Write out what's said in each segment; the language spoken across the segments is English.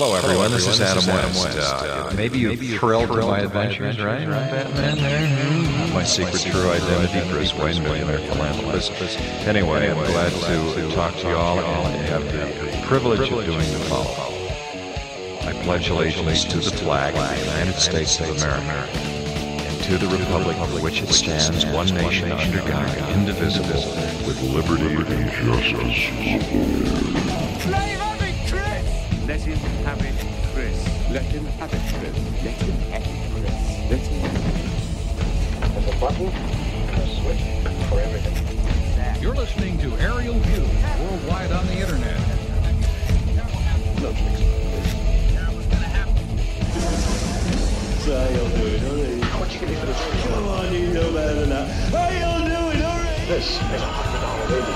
Hello, everyone. This is Adam West. Uh, maybe you've thrilled to my adventures, right? Batman there. My secret true identity, Bruce Wayne, millionaire philanthropist. Anyway, I'm glad to talk to you all and have the privilege of doing the following. I pledge allegiance to the flag of the United States of America and to the republic for which it stands, one nation under God, indivisible, with liberty and justice. Let him have it, Chris. Let him have it, Chris. Let him have it, Chris. Let him have it. There's a button and a switch for everything. You're listening to Aerial View, worldwide on the internet. No tricks. So how y'all doing? All right. How much you give me for this? Come on, you know better than that. How y'all doing? All right. This is a hundred dollar radio.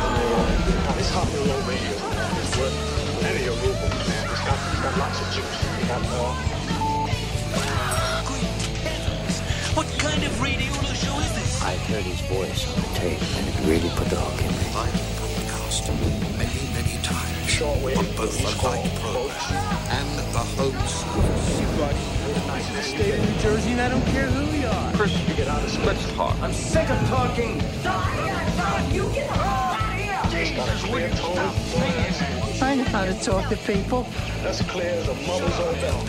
Now this hundred dollar radio is worth any of your rubles, man. It's got, it's got lots of juice. You got more. What kind of radio show is this? I heard his voice on the tape, and it really put the hook in me. I've broadcast many, many times Shortwave. on both the light program and the hoax. state of New Jersey, and I don't care who you are. Chris, you get out of school. Let's talk. I'm sick of talking. Just got a clear tone. I know how to talk to people. That's clear as a mother's own bell.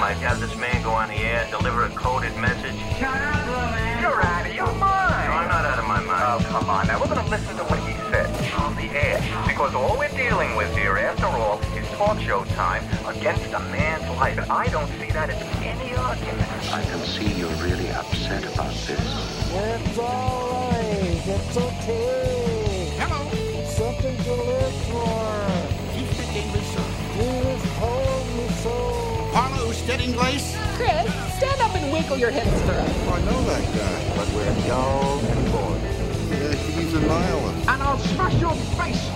might have this man go on the air and deliver a coded message. Shut up, man. You're out of your mind. No, I'm not out of my mind. Oh, come on. Now, we're going to listen to what he said on the air. Because all we're dealing with here, after all, is talk show time against a man's life. And I don't see that as any argument. I can see you're really upset about this. It's all right. It's okay. Parlo Stedding Chris, stand up and wiggle your hips for us. Oh, I know that guy. But we're young and bored. Yeah, he's a island. And I'll smash your face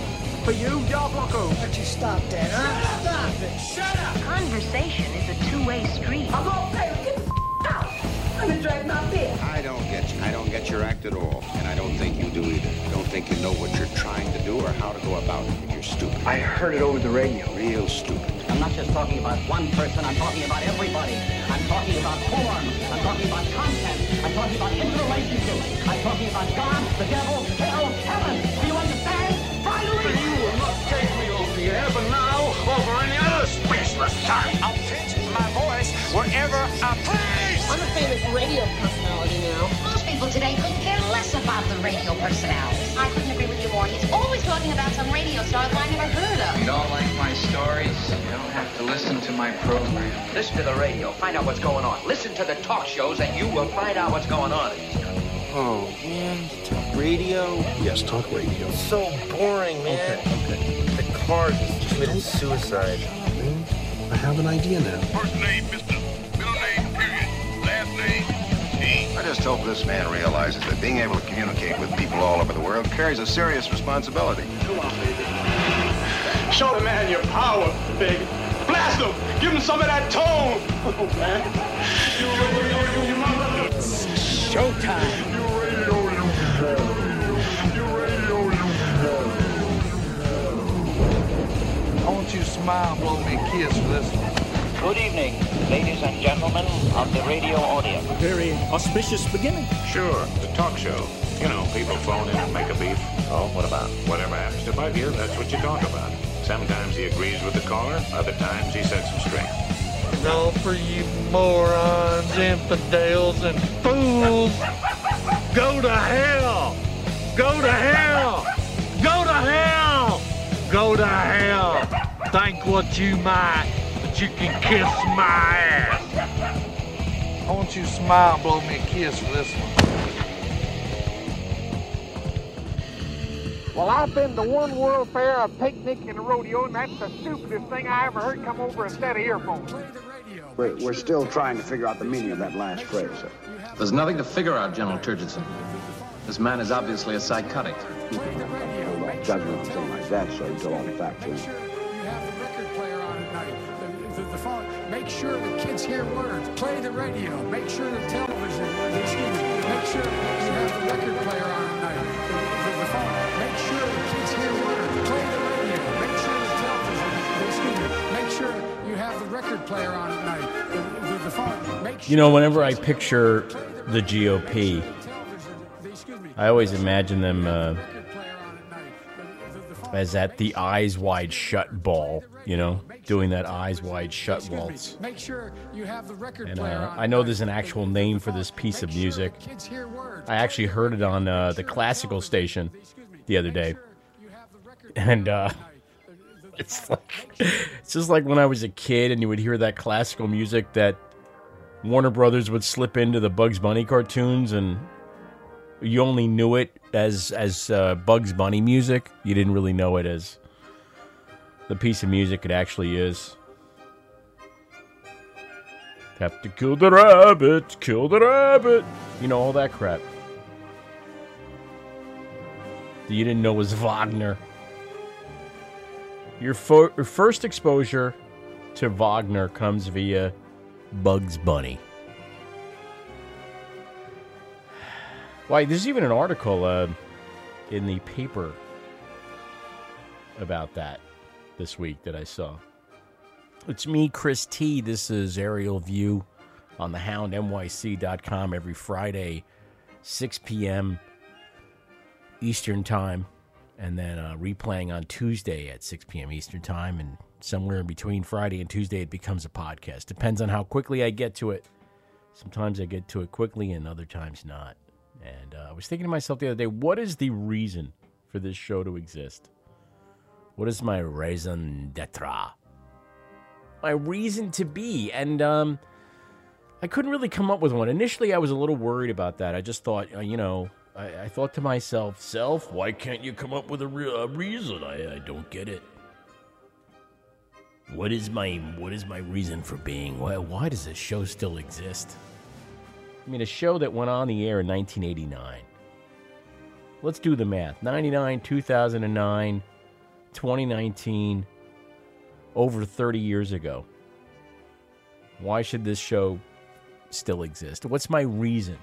for you, Diabloco. Don't you stop that, huh? Stop it. Shut up. Conversation is a two-way street. I'm gonna pay. Get the out. I'm gonna drag my beer. I don't get you. I don't get your act at all. And I don't think you do either. I don't think you know what you're trying to do or how to go about it. You're stupid. I heard it over the radio. Real stupid. I'm not just talking about one person, I'm talking about everybody. I'm talking about form, I'm talking about content, I'm talking about interrelationships, I'm talking about God, the devil, hell, heaven. Do you understand? Finally! You will not take me off the air, but now over any other spaceless time. I'll pitch my voice wherever I please. I'm a famous radio personality now. Most people today couldn't care less about the radio personalities. I couldn't agree with you more. He's always talking about some radio star that I never heard of. You don't like my stories? You don't have to listen to my program. Listen to the radio, find out what's going on. Listen to the talk shows, and you will find out what's going on. Oh, man. Talk radio? Yes, talk radio. So boring, man. Okay, okay. The car just committed suicide. I have an idea now. First name, Mr. Middle name, period. Last name, T. I just hope this man realizes that being able to communicate with people all over the world carries a serious responsibility. Come on, baby. Show the man your power, baby. Blast him. Give him some of that tone. Oh, man. You, you, you, you, you mother- Showtime. I want you to smile and blow me a kiss for this one. Good evening, ladies and gentlemen of the radio audience. Very auspicious beginning. Sure, the talk show. You know, people phone in and make a beef. Oh, what about? Whatever happens to bug you, that's what you talk about. Sometimes he agrees with the caller, other times he sets him straight. No, for you morons, infidels, and fools. Go to hell. Go to hell. Go to hell. Go to hell. Think what you might, but you can kiss my ass. I want you to smile and blow me a kiss for this one. Well, I've been to one World Fair, a picnic, and a rodeo, and that's the stupidest thing I ever heard come over a set of earphones. We're, we're still trying to figure out the meaning of that last phrase, sir. There's nothing to figure out, General Turgidson. This man is obviously a psychotic. Hold judgment and something like that, so until all the facts Make sure the kids hear words. Play the radio. Make sure the television. Excuse me. Make sure you have the record player on at night. The, the, the phone. Make sure the kids hear words. Play the radio. Make sure the television. Excuse me. Make sure you have the record player on at night. The, the, the phone. Make sure You know, whenever I picture the GOP, I always imagine them uh, as at the eyes wide shut ball, you know, doing that eyes wide shut waltz. Make sure you have the record And player uh, on. I know there's an actual name for this piece of music. Kids hear words. I actually heard it on uh, the classical station the other day, and uh, it's like it's just like when I was a kid and you would hear that classical music that Warner Brothers would slip into the Bugs Bunny cartoons, and you only knew it as as uh, Bugs Bunny music. You didn't really know it as the piece of music it actually is. Have to kill the rabbit, kill the rabbit. You know all that crap. That you didn't know was Wagner. Your, fo- your first exposure to Wagner comes via Bugs Bunny. Why, there's even an article uh, in the paper about that this week that I saw. It's me, Chris T. This is Aerial View on the houndnyc.com every Friday, 6 p.m. Eastern Time, and then uh, replaying on Tuesday at 6 p.m. Eastern Time, and somewhere in between Friday and Tuesday, it becomes a podcast. Depends on how quickly I get to it. Sometimes I get to it quickly, and other times not. And uh, I was thinking to myself the other day, what is the reason for this show to exist? What is my raison d'etre? My reason to be? And um, I couldn't really come up with one. Initially, I was a little worried about that. I just thought, uh, you know, I, I thought to myself, self, why can't you come up with a, re- a reason? I, I don't get it. What is my what is my reason for being? Why, why does this show still exist? I mean, a show that went on the air in 1989. Let's do the math. 99, 2009, 2019, over 30 years ago. Why should this show still exist? What's my reason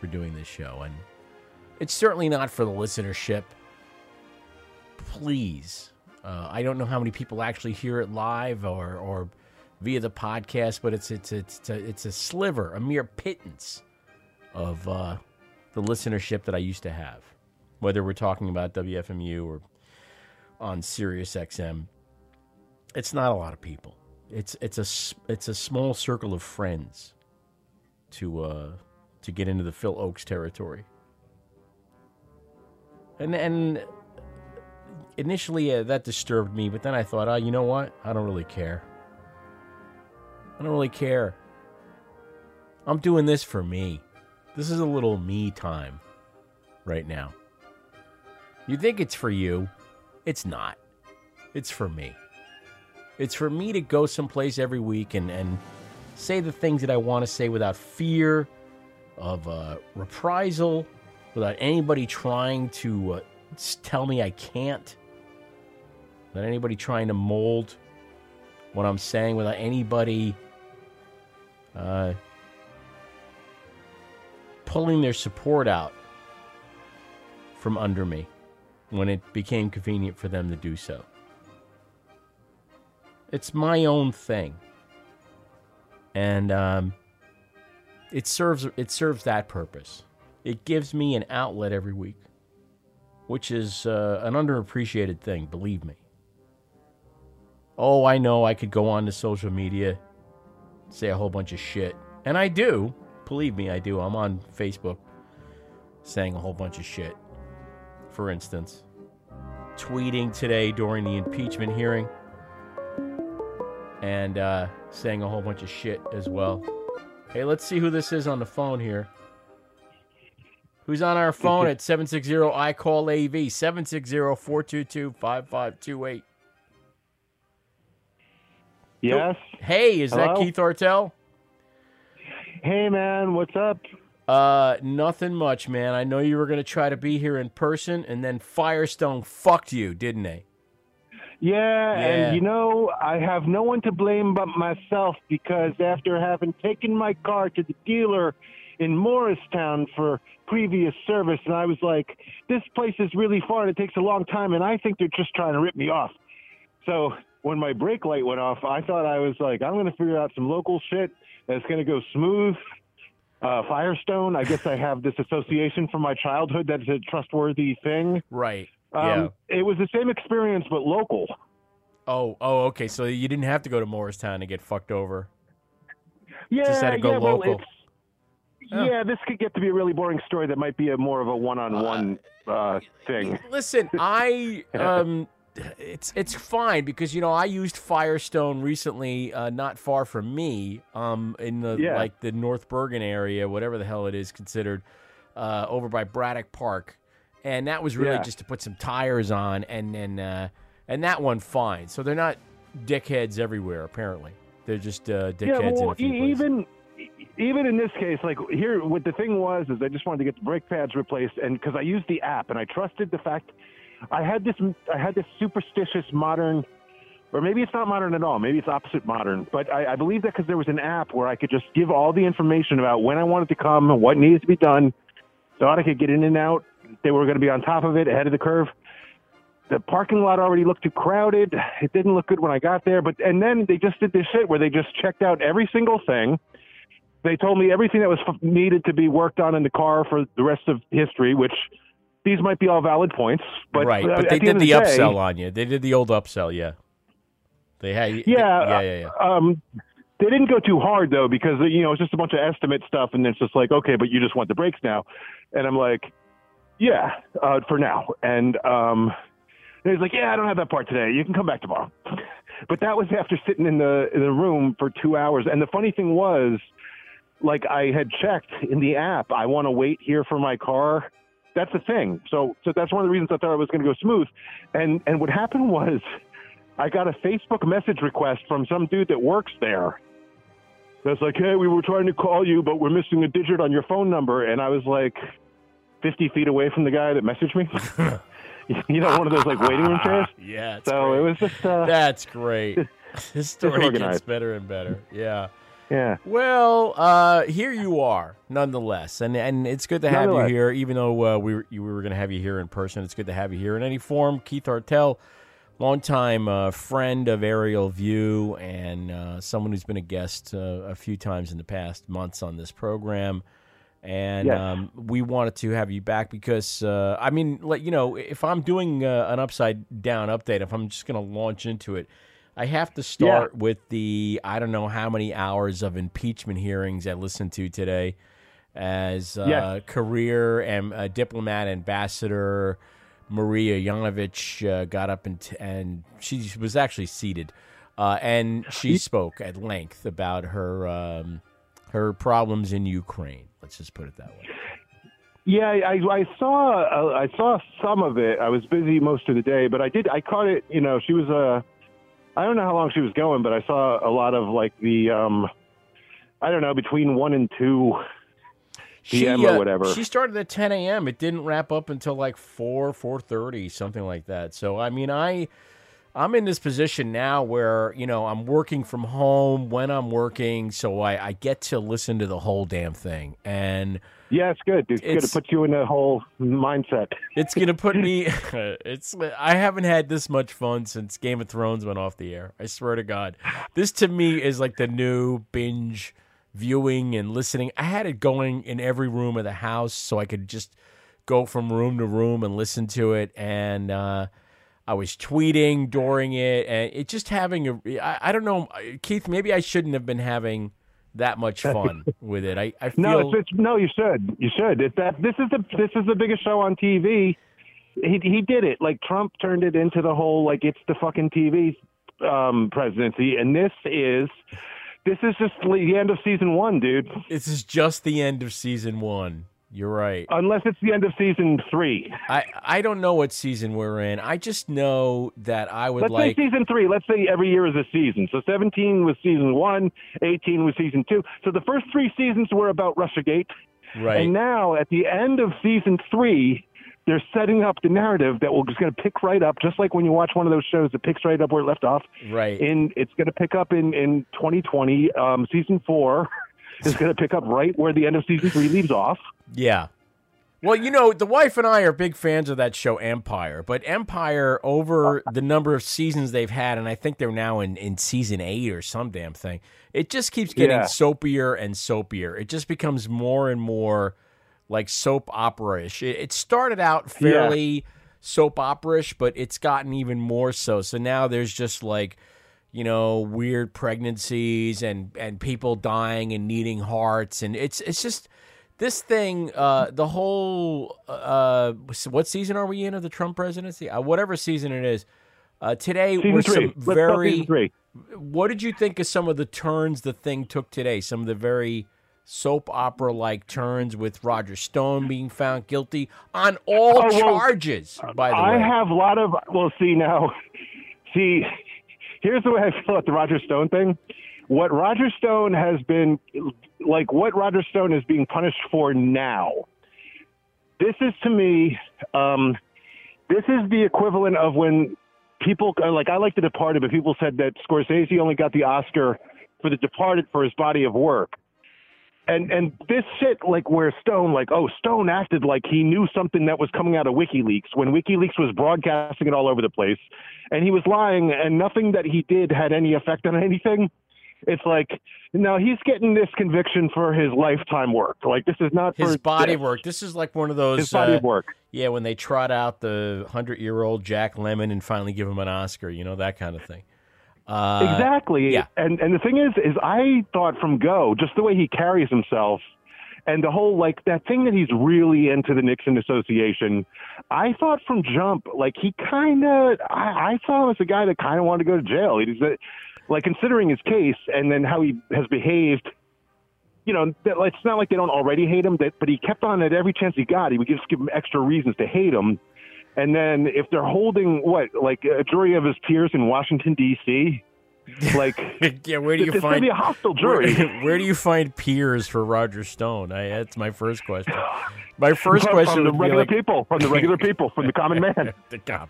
for doing this show? And it's certainly not for the listenership. Please. Uh, I don't know how many people actually hear it live or, or via the podcast, but it's it's it's it's a, it's a sliver, a mere pittance of uh, the listenership that I used to have, whether we're talking about WFMU or on Sirius XM. It's not a lot of people. It's it's a it's a small circle of friends to uh, to get into the Phil Ochs territory. And and initially uh, that disturbed me, but then I thought, oh, you know what? I don't really care. I don't really care. I'm doing this for me. This is a little me time right now. You think it's for you? It's not. It's for me. It's for me to go someplace every week and, and say the things that I want to say without fear of uh, reprisal, without anybody trying to uh, tell me I can't, without anybody trying to mold what I'm saying, without anybody uh, pulling their support out from under me when it became convenient for them to do so. It's my own thing, and um, it serves it serves that purpose. It gives me an outlet every week, which is uh, an underappreciated thing. Believe me. Oh, I know. I could go on to social media, say a whole bunch of shit, and I do. Believe me, I do. I'm on Facebook saying a whole bunch of shit. For instance, tweeting today during the impeachment hearing and uh, saying a whole bunch of shit as well. Hey, let's see who this is on the phone here. Who's on our phone at 760 I call AV 760 422 5528. Yes. Hey, is that Keith Artell? Hey, man, what's up? Uh, nothing much, man. I know you were going to try to be here in person, and then Firestone fucked you, didn't they? Yeah, Yeah. and you know, I have no one to blame but myself because after having taken my car to the dealer in Morristown for previous service, and I was like, this place is really far and it takes a long time, and I think they're just trying to rip me off. So when my brake light went off, I thought I was like, I'm going to figure out some local shit that's going to go smooth. Uh, Firestone, I guess I have this association from my childhood that's a trustworthy thing. Right. Um, It was the same experience, but local. Oh, oh, okay. So you didn't have to go to Morristown to get fucked over. Yeah, Just had to go yeah, well, local. it's- Yeah, this could get to be a really boring story that might be a more of a one-on-one uh, thing. Listen, I um, it's it's fine because you know I used Firestone recently, uh, not far from me, um, in the Yeah. like the North Bergen area, whatever the hell it is considered, uh, over by Braddock Park, and that was really Yeah. just to put some tires on, and and uh, and that one fine. So they're not dickheads everywhere. Apparently, they're just uh, dickheads yeah, in well, a few e- places. even even in this case, like here, what the thing was is I just wanted to get the brake pads replaced, and because I used the app and I trusted the fact I had this I had this superstitious modern, or maybe it's not modern at all, maybe it's opposite modern, but I, I believe that because there was an app where I could just give all the information about when I wanted to come and what needs to be done, thought I could get in and out. They were going to be on top of it, ahead of the curve. The parking lot already looked too crowded. It didn't look good when I got there, but and then they just did this shit where they just checked out every single thing. They told me everything that was needed to be worked on in the car for the rest of history, which these might be all valid points. But right, uh, but they the did of the day- upsell on you. They did the old upsell, yeah. They had Yeah, yeah, yeah, yeah. Um, they didn't go too hard though because you know it's just a bunch of estimate stuff, and it's just like, okay, but you just want the brakes now, and I'm like, yeah, uh, for now. And um, and he's like, yeah, I don't have that part today. You can come back tomorrow. But that was after sitting in the in the room for two hours. And the funny thing was, like I had checked in the app, I want to wait here for my car. That's the thing. So so that's one of the reasons I thought it was going to go smooth. And and what happened was, I got a Facebook message request from some dude that works there. That's like, hey, we were trying to call you, but we're missing a digit on your phone number. And I was like, 50 feet away from the guy that messaged me. you know, one of those like waiting room chairs. Yeah. So great. it was just. Uh, That's great. This story gets better and better. Yeah. Yeah. Well, uh, here you are, nonetheless, and and it's good to have you here. Even though uh, we were, we were going to have you here in person, it's good to have you here in any form. Keith Artell, longtime uh, friend of Aerial View, and uh, someone who's been a guest uh, a few times in the past months on this program. And Yes. um, we wanted to have you back because, uh, I mean, like you know, if I'm doing uh, an upside down update, if I'm just going to launch into it, I have to start with the I don't know how many hours of impeachment hearings I listened to today, as uh, Yes. career and uh, diplomat ambassador Maria Yovanovitch uh, got up and t- and she was actually seated, uh, and she spoke at length about her um, her problems in Ukraine. Let's just put it that way. Yeah, I, I saw uh, I saw some of it. I was busy most of the day, but I did I caught it. You know, she was Uh, I don't know how long she was going, but I saw a lot of like the um, I don't know between one and two p.m. She, uh, or whatever. She started at 10 a.m. It didn't wrap up until like 4, 4.30, something like that. So, I mean, I, I'm in this position now where, you know, I'm working from home when I'm working. So I, I get to listen to the whole damn thing. And yeah, it's good. It's, good It's- to put you in a whole mindset. it's going to put me, it's, I haven't had this much fun since Game of Thrones went off the air. I swear to God. This to me is like the new binge viewing and listening. I had it going in every room of the house so I could just go from room to room and listen to it. And uh, I was tweeting during it, and it just having a. I, I don't know, Keith. Maybe I shouldn't have been having that much fun with it. I, I feel No, it's, it's no. You should. You should. It's that. This is the. This is the biggest show on TV. He he did it. Like Trump turned it into the whole like it's the fucking TV um, presidency, and this is. This is just the end of season one, dude. this is just the end of season one. You're right. Unless it's the end of season three. I I don't know what season we're in. I just know that I would Let's like. say season three. Let's say every year is a season. So 17 was season one, 18 was season two. So the first three seasons were about Russiagate. Right. And now at the end of season three, they're setting up the narrative that will just going to pick right up, just like when you watch one of those shows that picks right up where it left off. Right. And it's going to pick up in, in 2020. Um, season four is going to pick up right where the end of season three leaves off. Yeah. Well, you know, the wife and I are big fans of that show Empire, but Empire over the number of seasons they've had, and I think they're now in, in season eight or some damn thing. It just keeps getting Yeah. soapier and soapier. It just becomes more and more like soap opera-ish. It, it started out fairly soap opera-ish, but it's gotten even more so. So now there's just like you know weird pregnancies and and people dying and needing hearts and it's it's just this thing uh the whole uh what season are we in of the Trump presidency uh, whatever season it is uh today Season were three. some Let's talk very season three. what did you think of some of the turns the thing took today some of the very soap opera like turns with Roger Stone being found guilty on all Oh, well, charges by the I way have a lot of. Well, see now, see, here's the way I feel about the Roger Stone thing. What Roger Stone has been like, what Roger Stone is being punished for now. This is to me, um, this is the equivalent of when people like I like The Departed, but people said that Scorsese only got the Oscar for The Departed for his body of work. And and this shit like where Stone like oh Stone acted like he knew something that was coming out of WikiLeaks when WikiLeaks was broadcasting it all over the place, and he was lying and nothing that he did had any effect on anything. It's like no, he's getting this conviction for his lifetime work. Like this is not his for body work. This is like one of those His body uh, work. Yeah, when they trot out the hundred-year-old Jack Lemmon and finally give him an Oscar, you know that kind of thing. Uh, exactly. Yeah. And and the thing is, is I thought from go just the way he carries himself, and the whole like that thing that he's really into the Nixon Association. I thought from jump, like he kind of, I, I saw him as a guy that kind of wanted to go to jail. He's like considering his case and then how he has behaved. You know, that, it's not like they don't already hate him, but he kept on at every chance he got. He would just give him extra reasons to hate him. And then if they're holding what, like a jury of his peers in Washington D.C., like yeah, where do you it's find gonna be a hostile jury? Where, where do you find peers for Roger Stone? I, that's my first question. My first from, question from the regular like- people, from the regular people, from the common man. the com-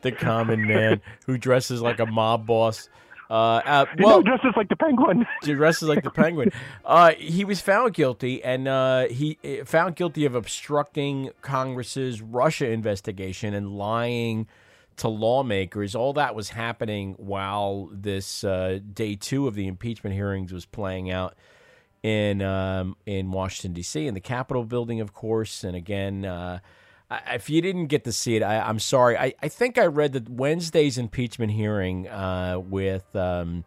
the common man who dresses like a mob boss. Uh, uh, You well, know, dresses like the penguin. dresses like the penguin. Uh, he was found guilty, and uh, he uh, found guilty of obstructing Congress's Russia investigation and lying to lawmakers. All that was happening while this uh, day two of the impeachment hearings was playing out in um, in Washington D.C. in the Capitol building, of course. And again, uh, if you didn't get to see it, I, I'm sorry. I, I think I read that Wednesday's impeachment hearing uh, with um,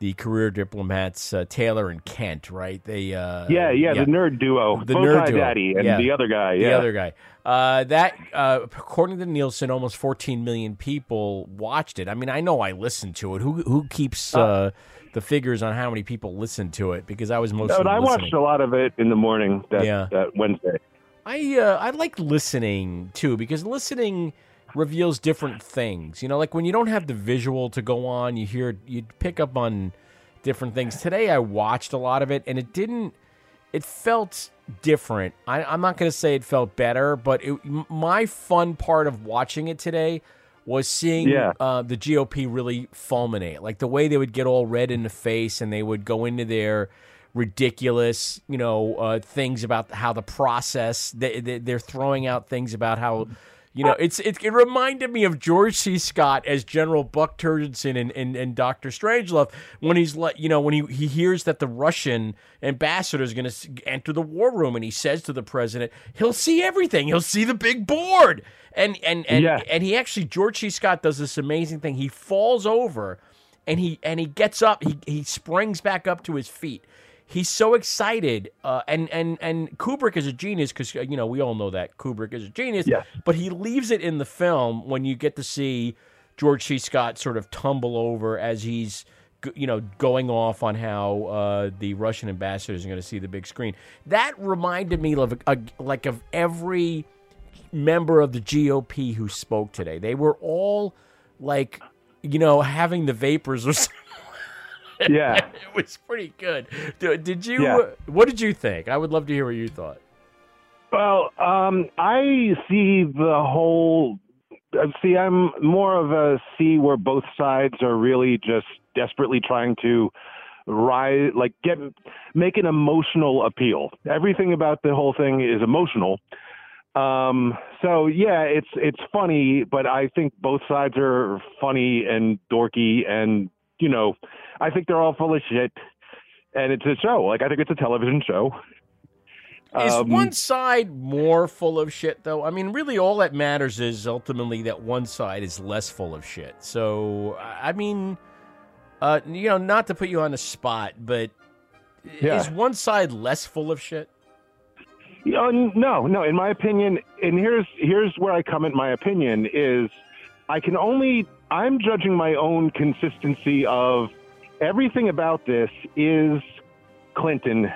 the career diplomats uh, Taylor and Kent, right? They uh, yeah, yeah, the nerd duo, the nerd duo. Daddy, and Yeah. the other guy. The other guy. Uh, that, uh, according to Nielsen, almost 14 million people watched it. I mean, I know I listened to it. Who who keeps uh, the figures on how many people listened to it? Because I was mostly But I listening. watched a lot of it in the morning that, Yeah. that Wednesday. I uh, I like listening too because listening reveals different things. You know, like when you don't have the visual to go on, you hear you pick up on different things. Today I watched a lot of it and it didn't. It felt different. I, I'm not going to say it felt better, but it, my fun part of watching it today was seeing Yeah. uh, the GOP really fulminate, like the way they would get all red in the face and they would go into their ridiculous, you know, uh, things about how the process they, they they're throwing out things about how. You know, it's it, it reminded me of George C. Scott as General Buck Turgidson and, in, in Doctor Strangelove when he's like, you know, when he, he hears that the Russian ambassador is going to enter the war room and he says to the president, he'll see everything, he'll see the big board, and and and Yeah. and he actually George C. Scott does this amazing thing. He falls over and he and he gets up. He he springs back up to his feet. He's so excited, uh, and and and Kubrick is a genius because you know we all know that Kubrick is a genius. Yes. But he leaves it in the film when you get to see George C. Scott sort of tumble over as he's you know going off on how uh, the Russian ambassadors are going to see the big screen. That reminded me of a, like of every member of the GOP who spoke today. They were all like, you know, having the vapors or something. Yeah. it was pretty good. Did you? Yeah. what did you think? I would love to hear what you thought. Well, um, I see the whole. uh, See, I'm more of a see where both sides are really just desperately trying to rise, like get make an emotional appeal. Everything about the whole thing is emotional, Um, so yeah, it's it's funny, but I think both sides are funny and dorky, and you know, I think they're all full of shit. And it's a show. Like I think it's a television show. Is Um, one side more full of shit, though? I mean, really, all that matters is ultimately that one side is less full of shit. So, I mean, uh, you know, not to put you on the spot, but Yeah. is one side less full of shit? N- no, no. In my opinion, and here's here's where I come at my opinion is I can only I'm judging my own consistency of everything about this is Clinton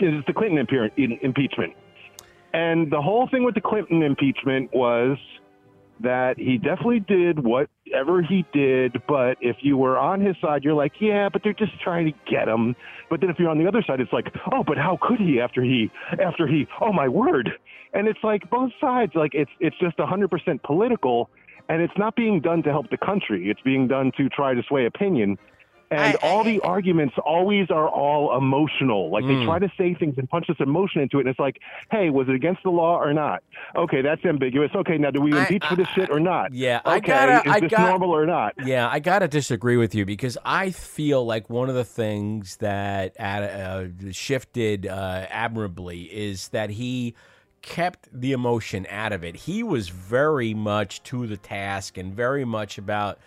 is the Clinton impe- impeachment. And the whole thing with the Clinton impeachment was that he definitely did whatever he did, but if you were on his side, you're like, yeah, but they're just trying to get him. But then if you're on the other side, it's like, oh, but how could he after he, after he, oh my word. And it's like both sides, like it's, it's just 100% political and it's not being done to help the country. It's being done to try to sway opinion. And all the arguments always are all emotional. Like they Mm. try to say things and punch this emotion into it. And it's like, hey, was it against the law or not? Okay, that's ambiguous. Okay, now do we impeach for this shit or not? Yeah, okay, I gotta, is I this got, normal or not? Yeah, I gotta disagree with you because I feel like one of the things that uh, Schiff did uh, admirably is that he kept the emotion out of it. He was very much to the task and very much about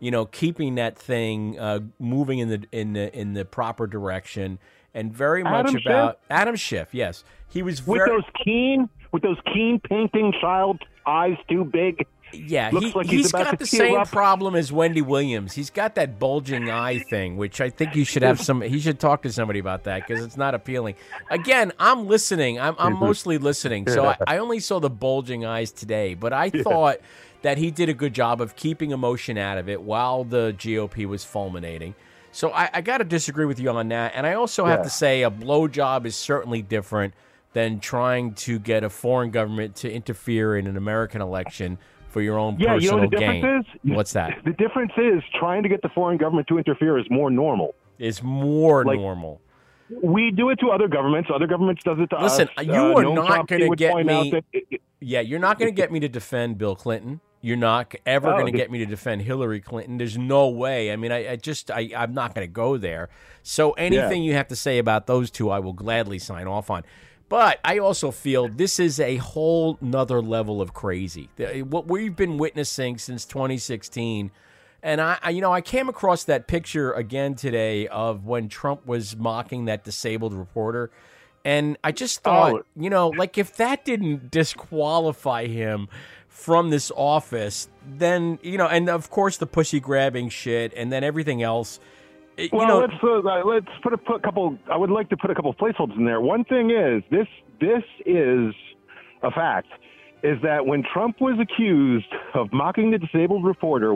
you know keeping that thing uh, moving in the in the in the proper direction and very much Adam Schiff? about Adam Schiff. Yes, he was With those keen, with those keen painting child eyes too big. Yeah, looks he, like he's, he's got the same up. problem as Wendy Williams. He's got that bulging eye thing, which I think you should have some. He should talk to somebody about that because it's not appealing. Again, I'm listening. I'm, I'm mostly listening, so I, I only saw the bulging eyes today. But I thought that he did a good job of keeping emotion out of it while the GOP was fulminating. So I, I got to disagree with you on that. And I also have Yeah. to say a blowjob is certainly different than trying to get a foreign government to interfere in an American election for your own Yeah, you know gain. difference is? What's that? The difference is trying to get the foreign government to interfere is more normal. Is more Like, normal. We do it to other governments. Other governments does it to Listen, us. you Uh, are Noam not going to get me. it- yeah, you're not going to get me to defend Bill Clinton. You're not ever Oh, going to get me to defend Hillary Clinton. There's no way. I mean, I, I just, I, I'm not going to go there. So anything you have to say about those two, I will gladly sign off on. But I also feel this is a whole nother level of crazy. What we've been witnessing since 2016 and I, I, you know, I came across that picture again today of when Trump was mocking that disabled reporter, and I just oh. thought, Oh. you know, like if that didn't disqualify him from this office, then you know, and of course the pussy grabbing shit, and then everything else. It- Well, know, let's uh, let's put a put a couple. I would like to put a couple placeholders in there. One thing is this this is a fact is that when Trump was accused of mocking the disabled reporter,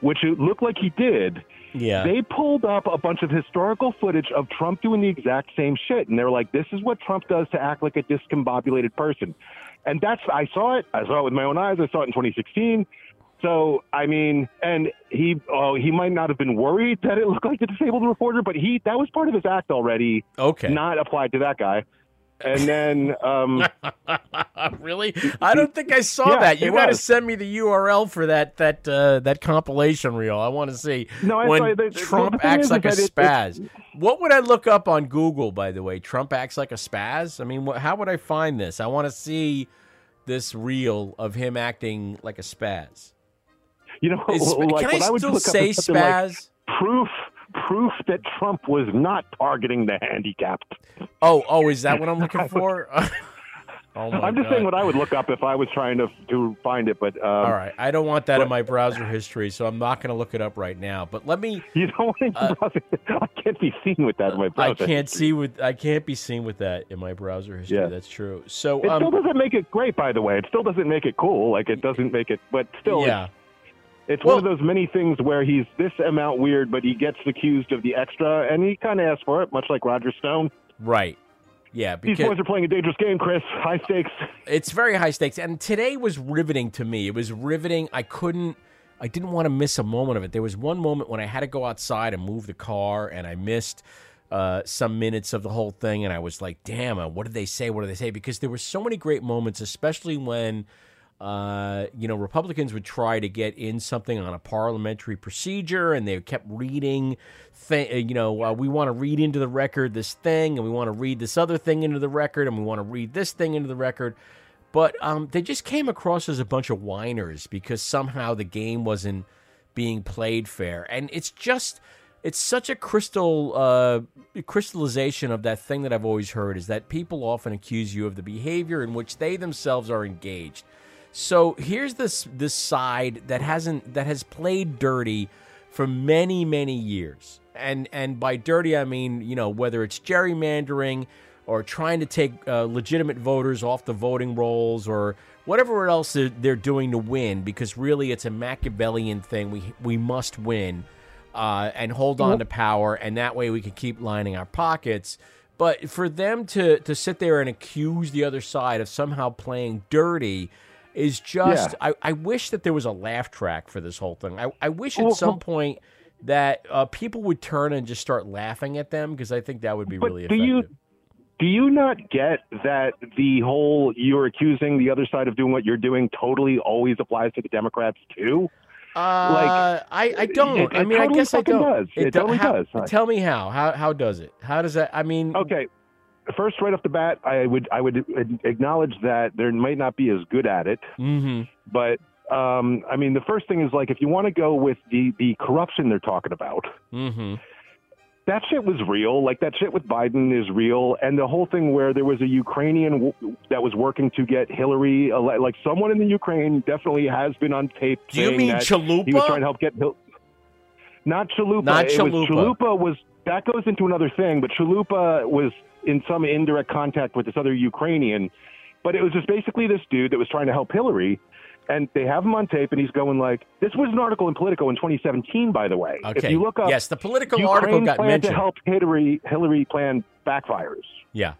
which it looked like he did, yeah, they pulled up a bunch of historical footage of Trump doing the exact same shit, and they're like, "This is what Trump does to act like a discombobulated person." And that's I saw it. I saw it with my own eyes. I saw it in 2016. So I mean, and he oh he might not have been worried that it looked like the disabled reporter, but he that was part of his act already. Okay, not applied to that guy. And then um, really, I don't think I saw Yeah, that. You got to send me the URL for that that uh, that compilation reel. I want to see No, I when saw it. The- the- Trump the acts like a that it- spaz. what would I look up on Google? By the way, Trump acts like a spaz. I mean, what, how would I find this? I want to see this reel of him acting like a spaz. You know, Is- like can I I would still look up say is something like spaz? proof proof that Trump was not targeting the handicapped. Oh, oh, is that what I'm looking for? oh I'm just God. saying what I would look up if I was trying to to find it. But um, All right, I don't want that in my browser history, so I'm not going to look it up right now. But let me. You don't want to browser. I can't be seen with that in my I browser. can't see with I can't be seen with that in my browser history. Yeah. That's true. So It still um, doesn't make it great, by the way. It still doesn't make it cool. Like it doesn't make it, but still, yeah, it's, it's one of those many things where he's this amount weird, but he gets accused of the extra, and he kind of asks for it, much like Roger Stone. right. Yeah, These boys are playing a dangerous game, Chris. High stakes. it's very high stakes, and today was riveting to me. It was riveting. I couldn't. I didn't want to miss a moment of it. There was one moment when I had to go outside and move the car, and I missed uh, some minutes of the whole thing, and I was like, "Damn, uh, what did they say? What did they say?" Because there were so many great moments, especially when uh, you know Republicans would try to get in something on a parliamentary procedure, and they kept reading. Th- you know, uh, we want to read into the record this thing, and we want to read this other thing into the record, and we want to read this thing into the record. But um, they just came across as a bunch of whiners because somehow the game wasn't being played fair, and it's just it's such a crystal uh, crystallization of that thing that I've always heard is that people often accuse you of the behavior in which they themselves are engaged. So here's this this side that hasn't that has played dirty for many many years, and and by dirty I mean you know whether it's gerrymandering or trying to take uh, legitimate voters off the voting rolls or whatever else they're, they're doing to win because really it's a Machiavellian thing. We we must win uh, and hold on to power, and that way we can keep lining our pockets. But for them to to sit there and accuse the other side of somehow playing dirty is just Yeah. I, I wish that there was a laugh track for this whole thing. I, I wish Well, at some well- point that uh, people would turn and just start laughing at them because I think that would be But really do effective. you do you not get that the whole you're accusing the other side of doing what you're doing totally always applies to the Democrats too? Uh, I, I don't. it- I it mean, I guess I don't. does. It do- totally how- does. Tell me how. How how does it? How does that? I mean, Okay. First, right off the bat, I would I would acknowledge that there might not be as good at it, mm-hmm. but um, I mean, the first thing is like if you want to go with the the corruption they're talking about, Mm-hmm. that shit was real. Like that shit with Biden is real, and the whole thing where there was a Ukrainian w- that was working to get Hillary, ele- like someone in the Ukraine, definitely has been on tape. Do you mean that He was trying to help get Hil- not Chalupa. Not it was Chalupa. Chalupa was that goes into another thing, but Chalupa was in some indirect contact with this other Ukrainian. But it was just basically this dude that was trying to help Hillary. And they have him on tape, and he's going like, "This was an article in Politico in 2017, by the way. Okay. If you look up, Yes, the Politico Ukraine article got plan mentioned. to help Hillary. Hillary plan backfires. Yeah.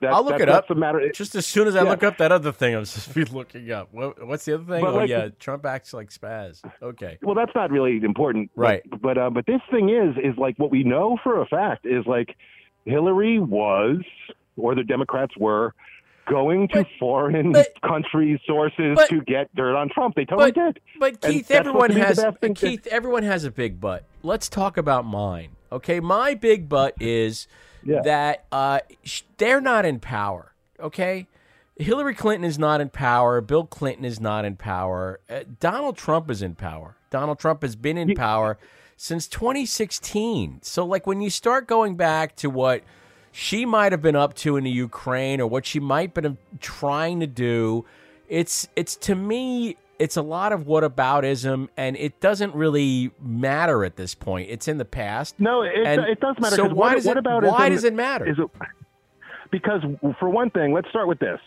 That, I'll look that- it up. Matter. Just as soon as I Yeah. look up that other thing, I'm just be looking up. What, what's the other thing? But oh like- yeah, Trump acts like spaz. Okay. Well, that's not really important, but- Right. But uh, but this thing is is like what we know for a fact is like Hillary was, or the Democrats were, going to foreign countries' sources but- to get dirt on Trump. They totally but, did. But Keith, everyone supposed to be the has thing to- Keith. Everyone has a big butt. Let's talk about mine. Okay, my big butt is that uh, they're not in power. Okay, Hillary Clinton is not in power. Bill Clinton is not in power. Uh, Donald Trump is in power. Donald Trump has been in power since 2016. So, like, when you start going back to what she might have been up to in the Ukraine or what she might have been uh, trying to do, it's it's to me it's a lot of whataboutism, and it doesn't really matter at this point. It's in the past. No, it, And it does matter. So why what, does it? about why does it matter? Is it, because for one thing, let's start with this.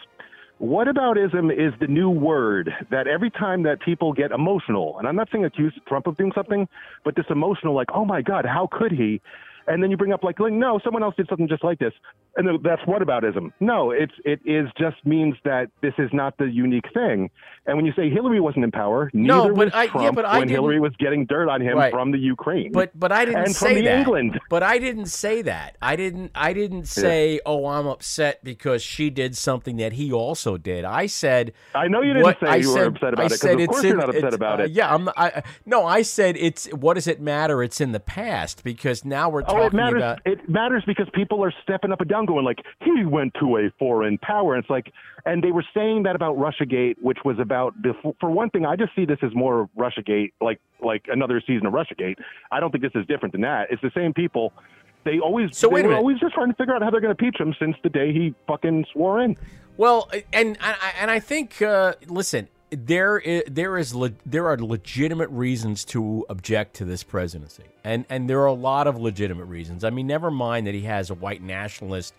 What aboutism is the new word that every time that people get emotional, and I'm not saying accuse Trump of doing something, but this emotional, like, oh my God, how could he? And then you bring up like, no, someone else did something just like this, and that's whataboutism. No, it's it is just means that this is not the unique thing. And when you say Hillary wasn't in power, No, neither but was I- yeah, Trump but I when Hillary was getting dirt on him Right. from the Ukraine. But but I didn't and say from the that. England. But I didn't say that. I didn't I didn't say, "Oh, I'm upset because she did something that he also did." I said I know you didn't what- say I you were upset about I it, said of it's course you're not upset about uh, it. yeah, I'm I, no, I said it's what does it matter? It's in the past because now we're Oh, it matters. about It matters because people are stepping up and down, going like, "He went to a foreign power." And it's like, and they were saying that about RussiaGate, which was about before. For one thing, I just see this as more RussiaGate, like like another season of RussiaGate. I don't think this is different than that. It's the same people. They always So they wait a were always just trying to figure out how they're going to impeach him since the day he fucking swore in. Well, and and I- and I think uh, listen, there is, there is le- there are legitimate reasons to object to this presidency, and and there are a lot of legitimate reasons. I mean, never mind that he has a white nationalist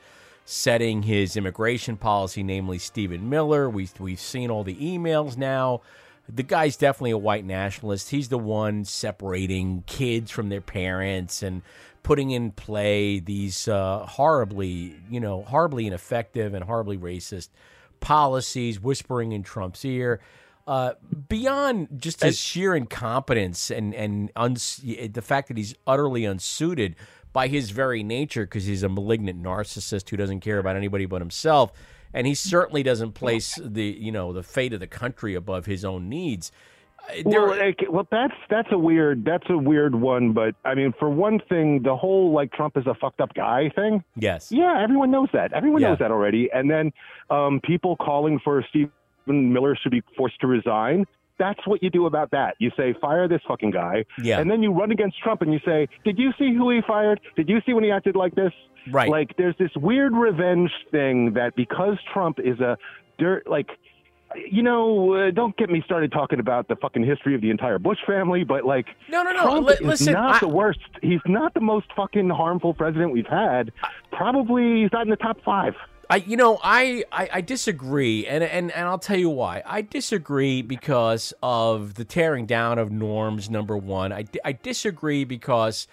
setting his immigration policy, namely Stephen Miller. We we've seen all the emails now. The guy's definitely a white nationalist. He's the one separating kids from their parents and putting in play these uh, horribly, you know, horribly ineffective and horribly racist policies, whispering in Trump's ear. Uh, beyond just his sheer incompetence and and uns- the fact that he's utterly unsuited, by his very nature because he's a malignant narcissist who doesn't care about anybody but himself, and he certainly doesn't place the you know the fate of the country above his own needs. Uh, there- Well, well, that's that's a weird that's a weird one. But I mean, for one thing, the whole like Trump is a fucked up guy thing. Yes. Yeah, everyone knows that. Everyone Yeah. knows that already. And then um, people calling for Stephen Miller should be forced to resign. That's what you do about that. You say fire this fucking guy. Yeah. And then you run against Trump and you say, "Did you see who he fired? Did you see when he acted like this?" Right. Like there's this weird revenge thing that because Trump is a dirt like you know, uh, don't get me started talking about the fucking history of the entire Bush family, but like, No, no, no, Trump li- is not I- the worst. He's not the most fucking harmful president we've had. Probably he's not in the top five. I, you know, I, I, I disagree, and, and and I'll tell you why. I disagree because of the tearing down of norms. Number one, I, I disagree because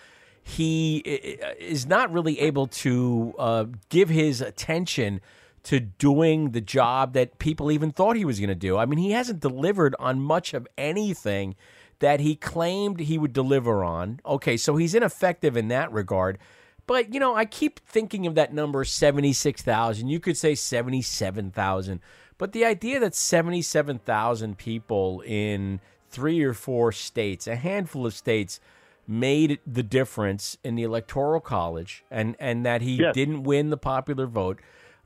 he is not really able to uh, give his attention to doing the job that people even thought he was going to do. I mean, he hasn't delivered on much of anything that he claimed he would deliver on. Okay, so he's ineffective in that regard. But, you know, I keep thinking of that number 76,000. You could say 77,000. But the idea that 77,000 people in three or four states, a handful of states, made the difference in the electoral college and, and that he Yes. didn't win the popular vote.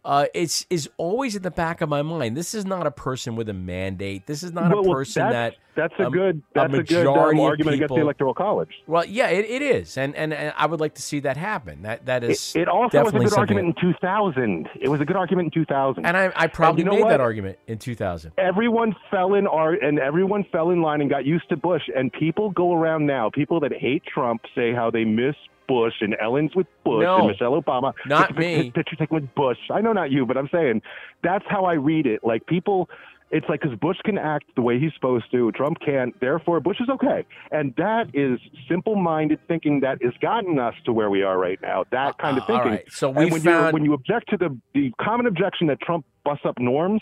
Uh, it's is always in the back of my mind. This is not a person with a mandate. This is not Well, a well, person that's, that that's a good that's a, good um, argument against the electoral college. Well, yeah, it, it is, and, and and I would like to see that happen. That that It, is it also was a good argument in 2000. It was a good argument in 2000. and I, I probably you know made what? that argument in 2000. everyone fell in art and everyone fell in line and got used to Bush. And people go around now. People that hate Trump say how they miss Bush and Ellen's with Bush No. and Michelle Obama. Not me. Picture taken with Bush. I know not you, but I'm saying that's how I read it. Like people. It's like because Bush can act the way he's supposed to, Trump can't. Therefore, Bush is okay, and that is simple-minded thinking that has gotten us to where we are right now. That kind of Uh, all thinking. right, so And we when you're- found- when you object to the the common objection that Trump busts up norms,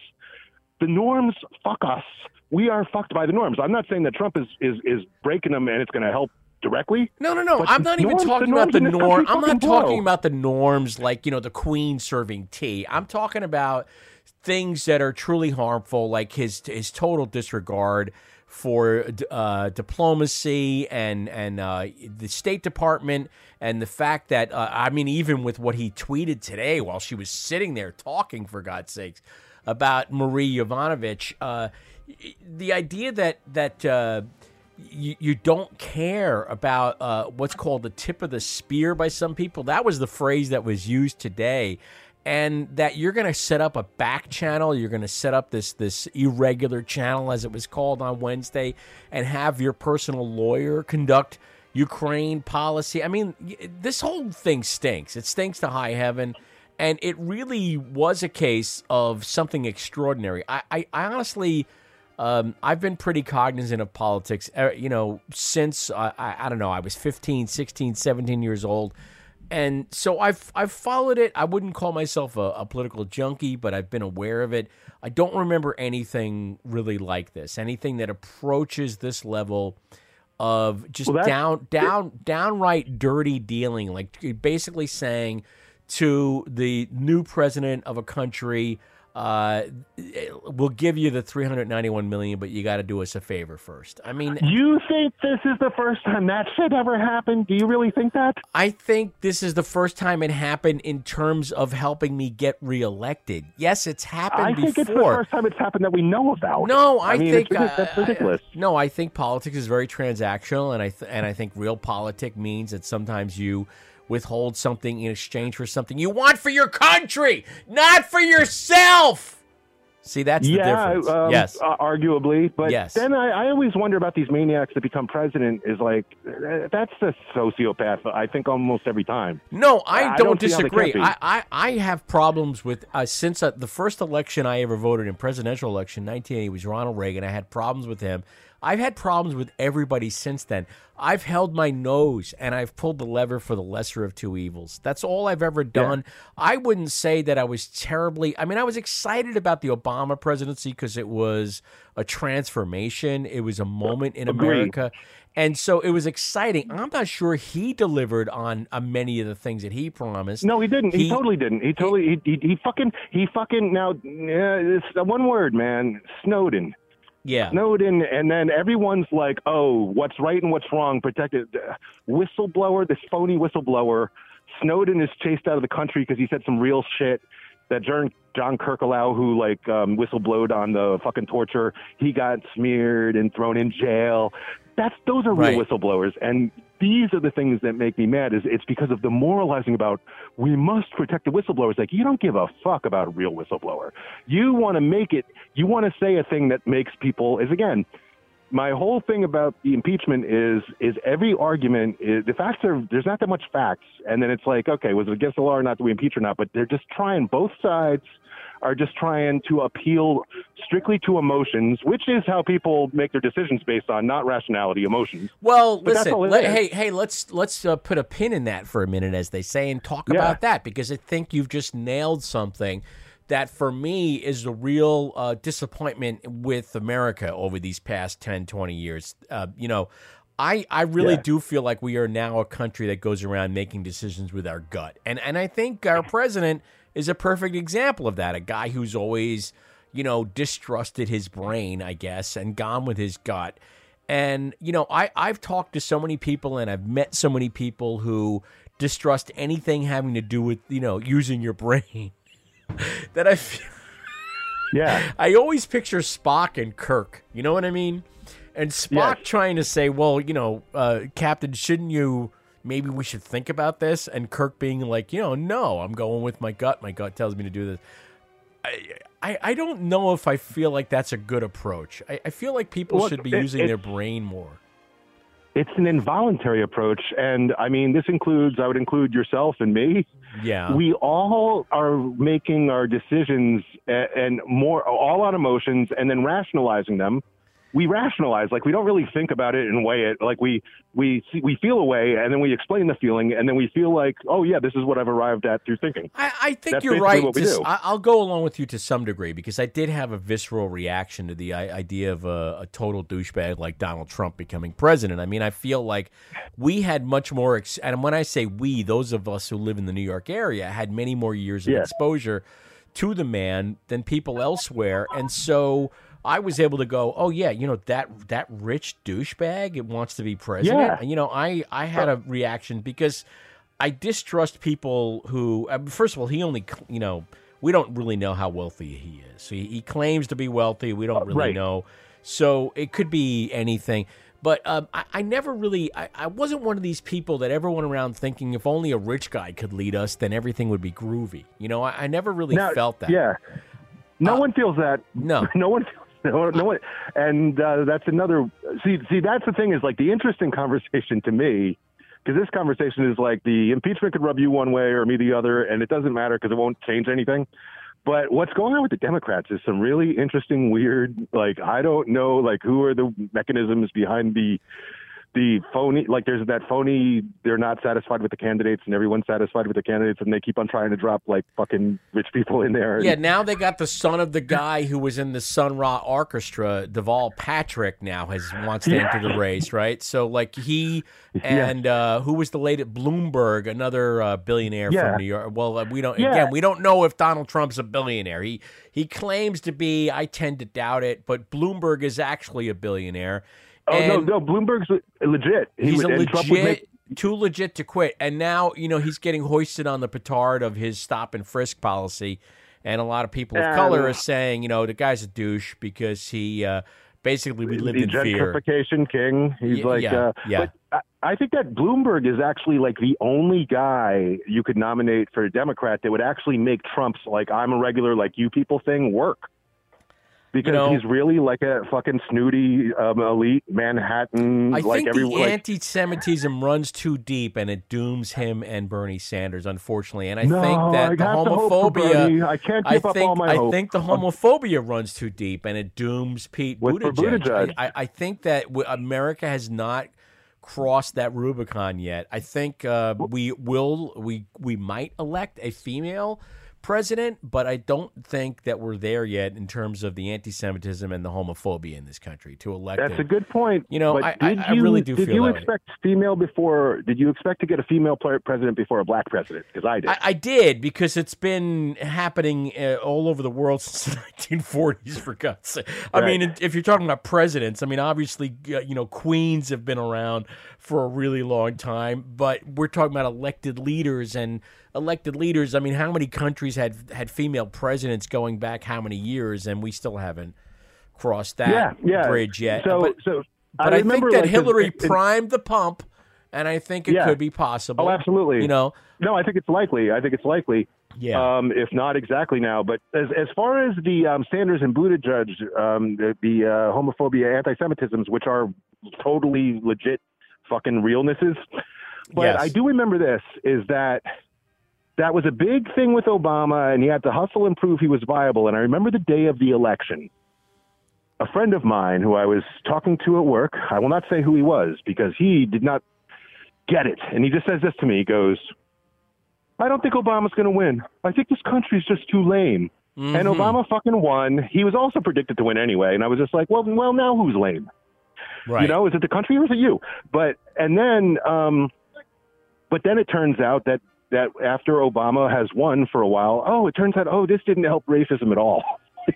the norms fuck us. We are fucked by the norms. I'm not saying that Trump is is is breaking them and it's going to help directly. No, no, no. But I'm not even talking the about the norms norm. I'm not blow. talking about the norms like, you know, the queen serving tea. I'm talking about things that are truly harmful, like his his total disregard for uh, diplomacy and and uh, the State Department, and the fact that uh, I mean, even with what he tweeted today while she was sitting there talking, for God's sakes, about Marie Yovanovitch, uh, the idea that that. You, you don't care about uh, what's called the tip of the spear by some people. That was the phrase that was used today. And that you're going to set up a back channel, you're going to set up this this irregular channel, as it was called on Wednesday, and have your personal lawyer conduct Ukraine policy. I mean, this whole thing stinks. It stinks to high heaven, and it really was a case of something extraordinary. I, I, I honestly um, I've been pretty cognizant of politics, uh, you know, since uh, I, I don't know, I was 15, 16, 17 years old. And so I've I've followed it. I wouldn't call myself a, a political junkie, but I've been aware of it. I don't remember anything really like this, anything that approaches this level of just Well, down down downright dirty dealing, like basically saying to the new president of a country, uh, we'll give you the 391 million, but you got to do us a favor first. I mean, You think this is the first time that shit ever happened? Do you really think that? I think this is the first time it happened in terms of helping me get reelected. Yes, it's happened I think before. it's the first time it's happened that we know about. No, I, mean, think it's, that's uh, ridiculous. no, I think politics is very transactional, and I th- and I think realpolitik means that sometimes you withhold something in exchange for something you want for your country, not for yourself. See, that's the yeah, difference. um, yes. uh, arguably. But Yes. then I, I always wonder about these maniacs that become president. Is like uh, that's the sociopath. I think almost every time. No, I, I don't, don't see how they disagree. I, I, I have problems with uh, since uh, the first election I ever voted in, presidential election, 1980, was Ronald Reagan. I had problems with him. I've had problems with everybody since then. I've held my nose and I've pulled the lever for the lesser of two evils. That's all I've ever done. I wouldn't say that I was terribly. I mean, I was excited about the Obama presidency because it was a transformation. It was a moment in Agreed. America. And so it was exciting. I'm not sure he delivered on, on many of the things that he promised. No, he didn't. He, totally didn't. He totally he, he, he fucking he fucking now yeah, it's one word, man. Snowden. Yeah. Snowden, and then everyone's like, "Oh, what's right and what's wrong? Protected whistleblower, this phony whistleblower. Snowden is chased out of the country because he said some real shit. That John John Kiriakou, who like um, whistleblowed on the fucking torture, he got smeared and thrown in jail. That's those are real Right. whistleblowers, and these are the things that make me mad. Is it's because of the moralizing about we must protect the whistleblowers. Like you don't give a fuck about a real whistleblower. You want to make it. You want to say a thing that makes people is again. My whole thing about the impeachment is is every argument is the facts are there's not that much facts, and then it's like okay, was it against the law or not? Do we impeach or not? But they're just trying. Both sides are just trying to appeal strictly to emotions, which is how people make their decisions based on not rationality, emotions. Well, But listen. let- hey, hey, let's let's uh, put a pin in that for a minute, as they say, and talk Yeah. about that because I think you've just nailed something that for me is the real uh, disappointment with America over these past 10, 20 years. Uh, you know, I I really Yeah. do feel like we are now a country that goes around making decisions with our gut, and and I think our president is a perfect example of that. A guy who's always you know distrusted his brain, I guess, and gone with his gut. And you know, I I've talked to so many people and I've met so many people who distrust anything having to do with you know using your brain. that I feel Yeah. I always picture Spock and Kirk. You know what I mean? And Spock trying to say, "Well, you know, uh, Captain, shouldn't you? Maybe we should think about this." And Kirk being like, "You know, no, I'm going with my gut. My gut tells me to do this." I, I, I don't know if I feel like that's a good approach. I, I feel like people Look, should be it- using their brain more. It's an involuntary approach, and I mean, this includes I would include yourself and me. Yeah. we all are making our decisions a- and more all on emotions, and then rationalizing them. We rationalize like we don't really think about it and weigh it. Like we we see, we feel a way, and then we explain the feeling, and then we feel like, oh yeah, this is what I've arrived at through thinking. I, I think That's you're right. What we to do. I, I'll go along with you to some degree because I did have a visceral reaction to the idea of a, a total douchebag like Donald Trump becoming president. I mean, I feel like we had much more, ex- and when I say we, those of us who live in the New York area had many more years of Yeah. exposure to the man than people elsewhere, and so. I was able to go, oh yeah, you know that that rich douchebag it wants to be president. Yeah. And, you know, I I had a reaction because I distrust people who. uh, First of all, he only you know we don't really know how wealthy he is. He, he claims to be wealthy. We don't really right. know, so it could be anything. But um, I, I never really, I, I wasn't one of these people that ever went around thinking if only a rich guy could lead us, then everything would be groovy. You know, I, I never really Now- felt that. Yeah. No one feels that. No. No one. No, no one. And uh, that's another. See, see, that's the thing is like the interesting conversation to me, because this conversation is like the impeachment could rub you one way or me the other, and it doesn't matter because it won't change anything. But what's going on with the Democrats is some really interesting, weird. Like I don't know, like who are the mechanisms behind the the phony like there's that phony they're not satisfied with the candidates and everyone's satisfied with the candidates and they keep on trying to drop like fucking rich people in there Yeah, now they got the son of the guy who was in the Sun Ra Orchestra, Deval Patrick. Now has wants to Yeah. enter the race, right? So like he Yeah. and uh, who was the late at Bloomberg, another uh, billionaire Yeah. from New York. Well, uh, we don't Yeah. again we don't know if Donald Trump's a billionaire. He he claims to be. I tend to doubt it, but Bloomberg is actually a billionaire. Oh no And- no bloomberg's legit He he's a and legit, make- too legit to quit. And now, you know, he's getting hoisted on the petard of his stop and frisk policy. And a lot of people of Um, color are saying, you know, the guy's a douche because he uh, basically we lived the in fear. gentrification king he's Yeah, like yeah, uh yeah. but I think that bloomberg is actually like the only guy you could nominate for a democrat that would actually make trump's like i'm a regular like you people thing work because know- he's really like a fucking snooty um, elite manhattan I like think every the like, anti-Semitism runs too deep, and it dooms him and Bernie Sanders, unfortunately. And I No, think that I the homophobia. I can't give up think, all my I hope. think the homophobia runs too deep, and it dooms Pete With- Buttigieg. Buttigieg. I, I, I think that America has not crossed that Rubicon yet. I think uh, we will. We we might elect a female president, but I don't think that we're there yet in terms of the anti-Semitism and the homophobia in this country to elect. That's a good point. You know, I, I, did I you, really do Did feel you that way. expect female before? Did you expect to get a female president before a black president? Because I did. I, I did because it's been happening uh, all over the world since the 1940s. For God's sake, I Right. mean, if you're talking about presidents, I mean, obviously, uh, you know, queens have been around for a really long time, but we're talking about elected leaders and elected leaders. I mean, how many countries had had female presidents going back how many years, and we still haven't crossed that Yeah, yeah. bridge yet. So- but, so I but I, remember, think that like, Hillary it- it- primed the pump, and I think it Yeah. could be possible. Oh, absolutely. You know, No, I think it's likely. I think it's likely. Yeah. Um, if not exactly now, but as as far as the um, Sanders and Buttigieg, um, the, the uh, homophobia, anti-Semitisms, which are totally legit, fucking realnesses. But Yes. I do remember this: is that that was a big thing with Obama, and he had to hustle and prove he was viable. And I remember the day of the election. A friend of mine who I was talking to at work, I will not say who he was because he did not get it. And he just says this to me. He goes, I don't think Obama's going to win. I think this country's just too lame. And Mhm. Obama fucking won. He was also predicted to win anyway. And I was just like, well, well, now who's lame? Right. You know, is it the country or is it you? But and then, um, but then it turns out that that after Obama has won for a while, oh, it turns out, oh, this didn't help racism at all.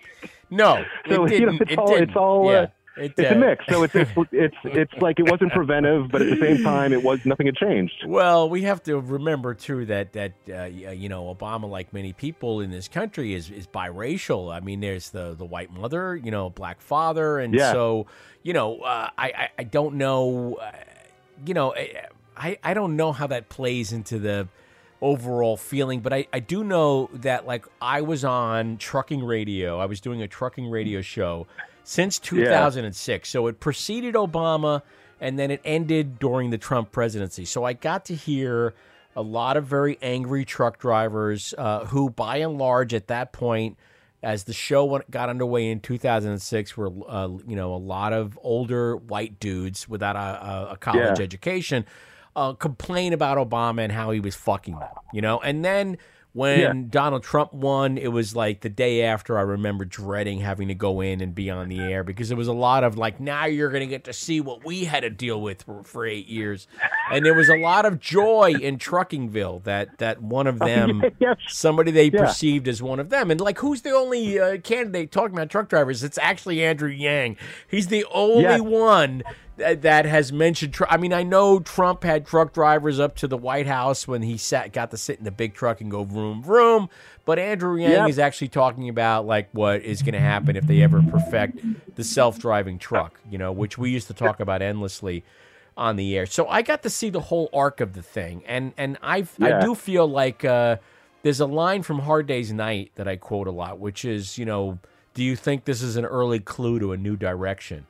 No, So it you know, it's it all didn't. it's all Yeah, uh, it, it's uh, a mix. So it's, it's it's it's like it wasn't preventive, but at the same time, it was nothing had changed. Well, we have to remember too that that uh, you know Obama, like many people in this country, is is biracial. I mean, there's the the white mother, you know, black father, and Yeah. so you know, uh, I, I I don't know, uh, you know, I I don't know how that plays into the overall feeling, but I, I do know that like I was on trucking radio. I was doing a trucking radio show since 2006. So it preceded Obama and then it ended during the Trump presidency. So I got to hear a lot of very angry truck drivers uh, who, by and large, at that point, as the show went, got underway in 2006, were uh, you know a lot of older white dudes without a, a, a college Yeah. education uh, complain about Obama and how he was fucking them, you know. And then when Yeah. Donald Trump won, it was like the day after. I remember dreading having to go in and be on the air because it was a lot of like, now you're going to get to see what we had to deal with for, for eight years, and there was a lot of joy in Truckingville that that one of them, Yes. somebody they Yeah. perceived as one of them, and like who's the only uh, candidate talking about truck drivers? It's actually Andrew Yang. He's the only Yes. one that, has mentioned. I mean, I know Trump had truck drivers up to the White House when he sat, got to sit in the big truck and go vroom vroom. But Andrew Yang Yep. is actually talking about like what is going to happen if they ever perfect the self-driving truck. You know, which we used to talk about endlessly on the air. So I got to see the whole arc of the thing, and and I I do feel like uh, there's a line from Hard Day's Night that I quote a lot, which is you know, do you think this is an early clue to a new direction?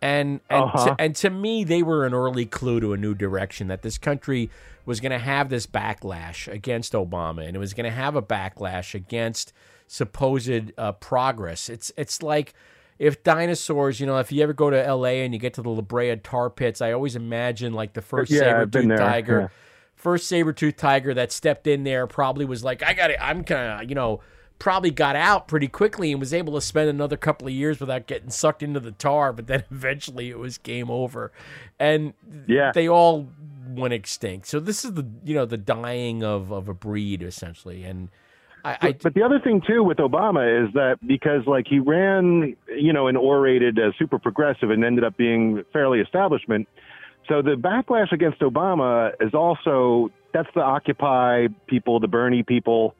And and Uh-huh. to, and to me, they were an early clue to a new direction that this country was going to have this backlash against Obama, and it was going to have a backlash against supposed uh, progress. It's it's like if dinosaurs, you know, if you ever go to L.A. and you get to the La Brea tar pits, I always imagine like the first Yeah, saber tooth tiger. yeah. First saber-toothed tiger that stepped in there probably was like, I got it. I'm kind of, you know, probably got out pretty quickly and was able to spend another couple of years without getting sucked into the tar. But then eventually it was game over, and Yeah. they all went extinct. So this is the, you know, the dying of of a breed essentially, and. I, I, But, the other thing too with Obama is that because like he ran, you know, and orated as super progressive and ended up being fairly establishment. So the backlash against Obama is also that's the Occupy people, the Bernie people,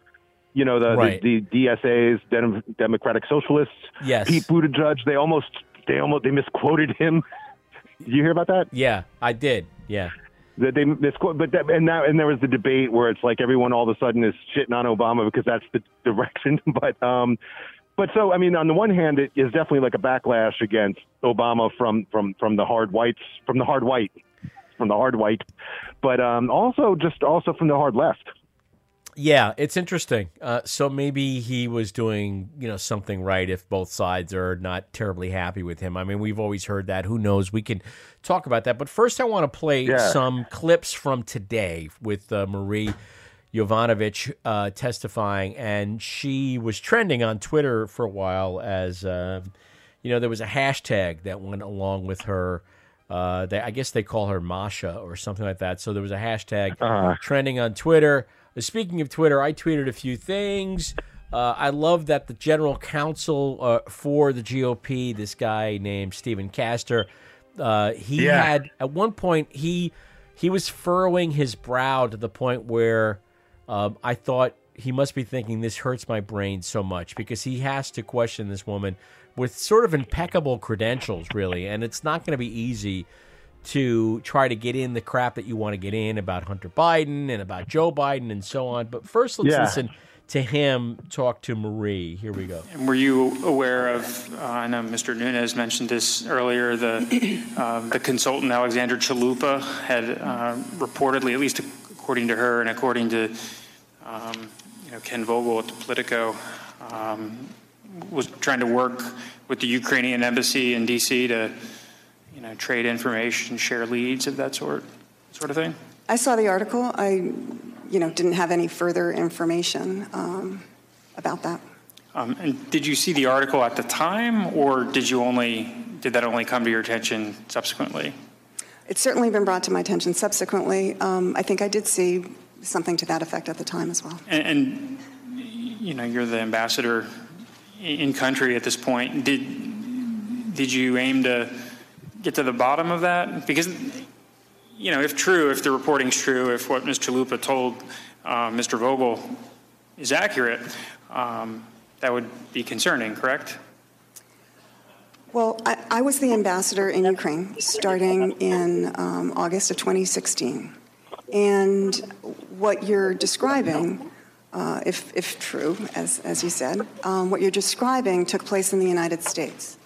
you know, the Right. the, the DSAs, Dem- Democratic Socialists. Yes. Pete Buttigieg. They almost they almost they misquoted him. Did you hear about that? yeah, I did. Yeah. that they misquote, but that, and now and there was the debate where it's like everyone all of a sudden is shitting on Obama because that's the direction. But um, but so I mean, on the one hand, it is definitely like a backlash against Obama from from from the hard whites, from the hard white, from the hard white, but um, also just also from the hard left. Yeah, it's interesting. Uh, so maybe he was doing, you know, something right if both sides are not terribly happy with him. I mean, we've always heard that. Who knows? We can talk about that. But first, I want to play Yeah. some clips from today with uh, Marie. Yovanovitch uh, testifying, and she was trending on Twitter for a while as uh, you know there was a hashtag that went along with her. Uh, they, I guess they call her Masha or something like that. So there was a hashtag Uh-huh. trending on Twitter. Uh, Speaking of Twitter, I tweeted a few things. Uh, I love that the general counsel uh, for the GOP, this guy named Stephen Castor, uh, he Yeah. had at one point he he was furrowing his brow to the point where um, I thought he must be thinking this hurts my brain so much because he has to question this woman with sort of impeccable credentials, really, and it's not going to be easy to try to get in the crap that you want to get in about Hunter Biden and about Joe Biden and so on. But first, let's Yeah. listen to him talk to Marie. Here we go. And were you aware of, uh, I know Mr. Nunes mentioned this earlier, the, uh, the consultant Alexandra Chalupa had uh, reportedly, at least according to her and according to um, you know, Ken Vogel at the Politico, um, was trying to work with the Ukrainian embassy in D.C. to you know, trade information, share leads of that sort, sort of thing? I saw the article. I, you know, didn't have any further information um, about that. Um, and did you see the article at the time, or did you only did that only come to your attention subsequently? It's certainly been brought to my attention subsequently. Um, I think I did see something to that effect at the time as well. And, and you know, you're the ambassador in country at this point. Did did you aim to get to the bottom of that? Because you know, if true, if the reporting's true, if what Mr. Lupa told uh, Mr. Vogel is accurate, um, that would be concerning, correct? Well, I, I was the ambassador in Ukraine starting in um, August of 2016. And what you're describing, uh, if, if true, as, as you said, um, what you're describing took place in the United States.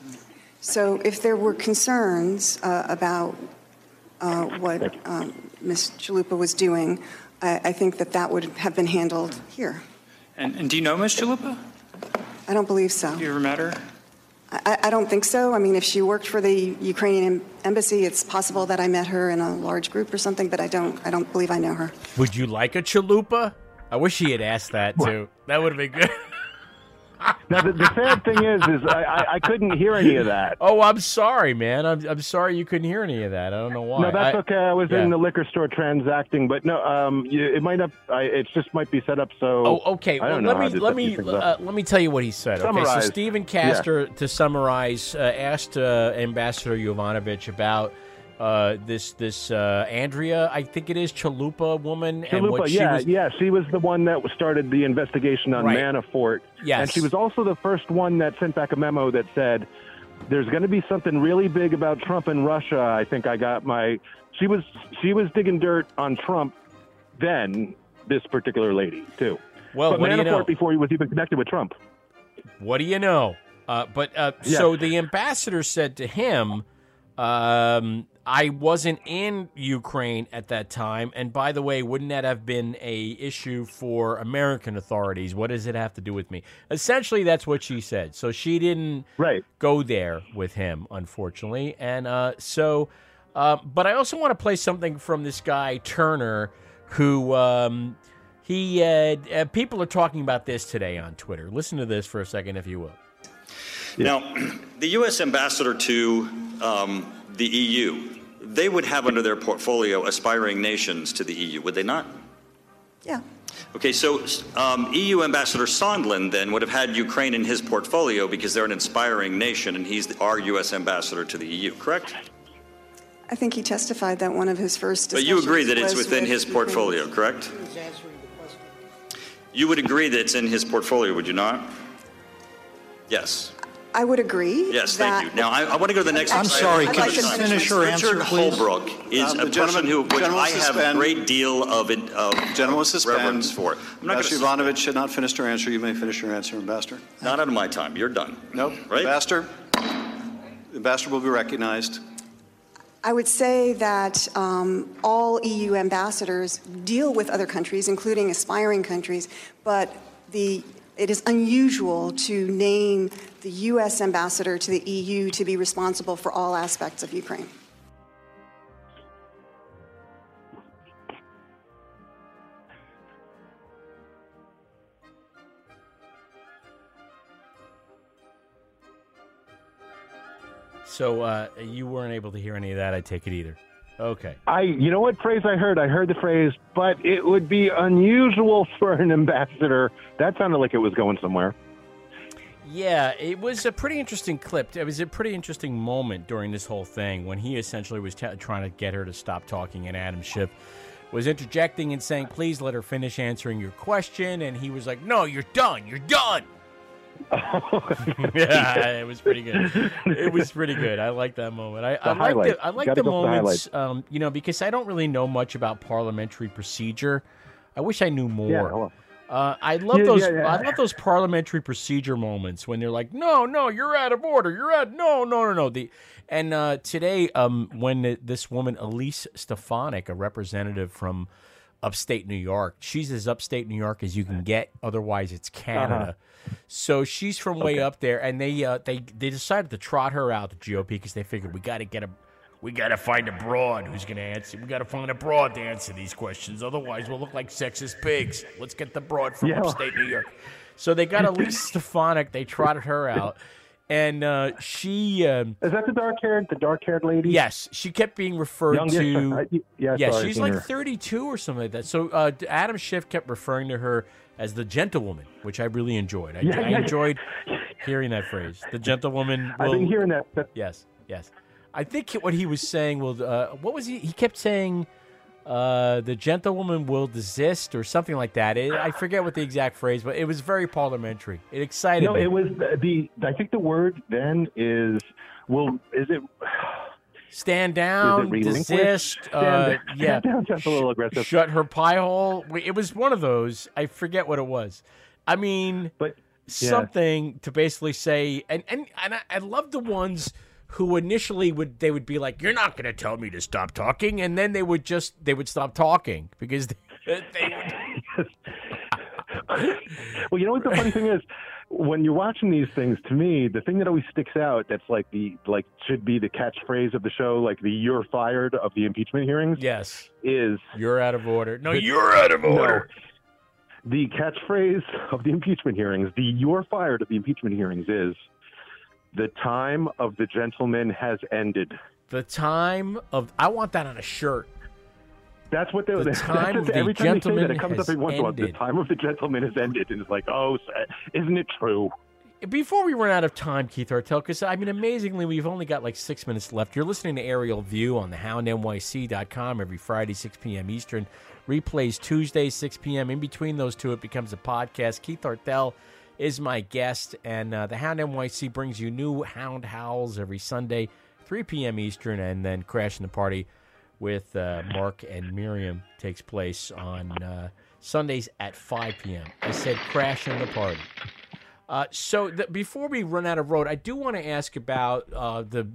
So if there were concerns uh, about uh, what um, Ms. Chalupa was doing, I, I think that that would have been handled here. And, and do you know Ms. Chalupa? I don't believe so. Do you ever met her? I, I don't think so. I mean, if she worked for the Ukrainian embassy, it's possible that I met her in a large group or something, but I don't. I don't believe I know her. Would you like a chalupa? I wish he had asked that too. That would have been good. Now the, the sad thing is, is I, I, I couldn't hear any of that. Oh, I'm sorry, man. I'm, I'm sorry you couldn't hear any of that. I don't know why. No, that's I- okay. I was yeah. in the liquor store transacting, but no, um, you, it might not. I, it just might be set up so. Oh, okay. I Well, let me let me uh, let me tell you what he said. Okay, so Stephen Castor, to summarize, uh, asked uh, Ambassador Yovanovitch about uh, this this uh, Andrea, I think it is Chalupa woman, and Chalupa, what she yeah, was. yeah, she was the one that started the investigation on Right. Manafort. Yes. and she was also the first one that sent back a memo that said, "There's going to be something really big about Trump and Russia." I think I got my. She was she was digging dirt on Trump. Then this particular lady too. Well, but what do you Manafort know? before he was even connected with Trump. What do you know? Uh, but uh, Yeah. so the ambassador said to him, um, "I wasn't in Ukraine at that time, and by the way, wouldn't that have been a issue for American authorities? What does it have to do with me?" Essentially, that's what she said. So she didn't right. go there with him, unfortunately, and uh, so. Uh, but I also want to play something from this guy Turner, who um, he uh, uh, people are talking about this today on Twitter. Listen to this for a second, if you will. Now, the U.S. ambassador to um, the EU, they would have under their portfolio aspiring nations to the EU, would they not? Yeah. Okay, so um, EU Ambassador Sondland then would have had Ukraine in his portfolio because they're an inspiring nation and he's our U.S. ambassador to the EU, correct? I think he testified that one of his first. But you agree that it's within with his Ukraine. portfolio, correct? You would agree that it's in his portfolio, would you not? Yes. I would agree. Yes, thank you. Now, I, I want to go to the next I'm slide. sorry, I'd can like you to- finish your Richard answer, please? Holbrooke is Um, a the gentleman- who, which gentleman I have suspend. great deal of, it- of Gentleman will suspend. reverence for. I'm not Ambassador going Ivanovich should not finish her answer. You may finish your answer, Ambassador. Not out of my time. You're done. Nope. Right? Ambassador, Ambassador will be recognized. I would say that um, all EU ambassadors deal with other countries, including aspiring countries, but the it is unusual to name the U.S. ambassador to the EU to be responsible for all aspects of Ukraine. So uh, you weren't able to hear any of that, I take it either. Okay. I, you know what phrase I heard? I heard the phrase, but it would be unusual for an ambassador. That sounded like it was going somewhere. Yeah, it was a pretty interesting clip. It was a pretty interesting moment during this whole thing when he essentially was t- trying to get her to stop talking, and Adam Schiff was interjecting and saying, "Please let her finish answering your question," and he was like, "No, you're done. You're done." yeah, it was pretty good. It was pretty good. I like that moment. I, I like the I like the for the moments, um, you know, because I don't really know much about parliamentary procedure. I wish I knew more. Yeah, well- Uh, I love Yeah, those. yeah, yeah. I love those parliamentary procedure moments when they're like, "No, no, you're out of order. You're out. No, no, no, no." The and uh, today, um, when the, this woman Elise Stefanik, a representative from upstate New York, she's as upstate New York as you can get. Otherwise, it's Canada. So she's from way up there, and they uh, they they decided to trot her out the GOP because they figured we got to get a we got to find a broad who's going to answer. We got to find a broad to answer these questions. Otherwise, we'll look like sexist pigs. Let's get the broad from Yeah. upstate New York. So they got Elise Stefanik. They trotted her out, and uh, she. Um, Is that the dark haired, the dark haired lady? Yes, she kept being referred to. I- yeah, yeah, sorry, she's like 32 or something like that. So uh, Adam Schiff kept referring to her as the gentlewoman, which I really enjoyed. I, Yeah, I yeah, yeah. enjoyed hearing that phrase. The gentlewoman. I've been hearing that. that Yes, yes. I think what he was saying was, uh, what was he? He kept saying, uh, "The gentlewoman will desist" or something like that. It, I forget what the exact phrase, but it was very parliamentary. It excited no, me. it was the, the. I think the word then is. Well, is it? Stand down, desist. Stand uh, down- yeah, stand down sounds a little aggressive. Shut her pie hole. It was one of those. I forget what it was. I mean, but yeah. something to basically say, and and and I, I love the ones who initially would they would be like, "You're not going to tell me to stop talking," and then they would just they would stop talking because they, they would. well, you know what the funny thing is? When you're watching these things, to me, the thing that always sticks out that's like the like should be the catchphrase of the show, like the "you're fired" of the impeachment hearings. Yes, is you're out of order. No, the- you're out of no. order. the catchphrase of the impeachment hearings, the "you're fired" of the impeachment hearings, is the time of the gentleman has ended. The time of I want that on a shirt. That's what they, The that's time of the every time they say that, it comes up every once in. The time of the gentleman has ended, and it's like, oh, isn't it true? Before we run out of time, Keith Artel, because I mean, amazingly, we've only got like six minutes left. You're listening to Aerial View on the houndnyc.com every Friday, 6 p.m. Eastern. Replays Tuesday, 6 p.m. In between those two, it becomes a podcast. Keith Artel is my guest, and uh, the Hound NYC brings you new Hound Howls every Sunday, 3 p.m. Eastern, and then Crashing the Party with uh, Mark and Miriam takes place on uh, Sundays at 5 p.m. I said Crashing the Party. Uh, so before we run out of road, I do want to ask about uh, the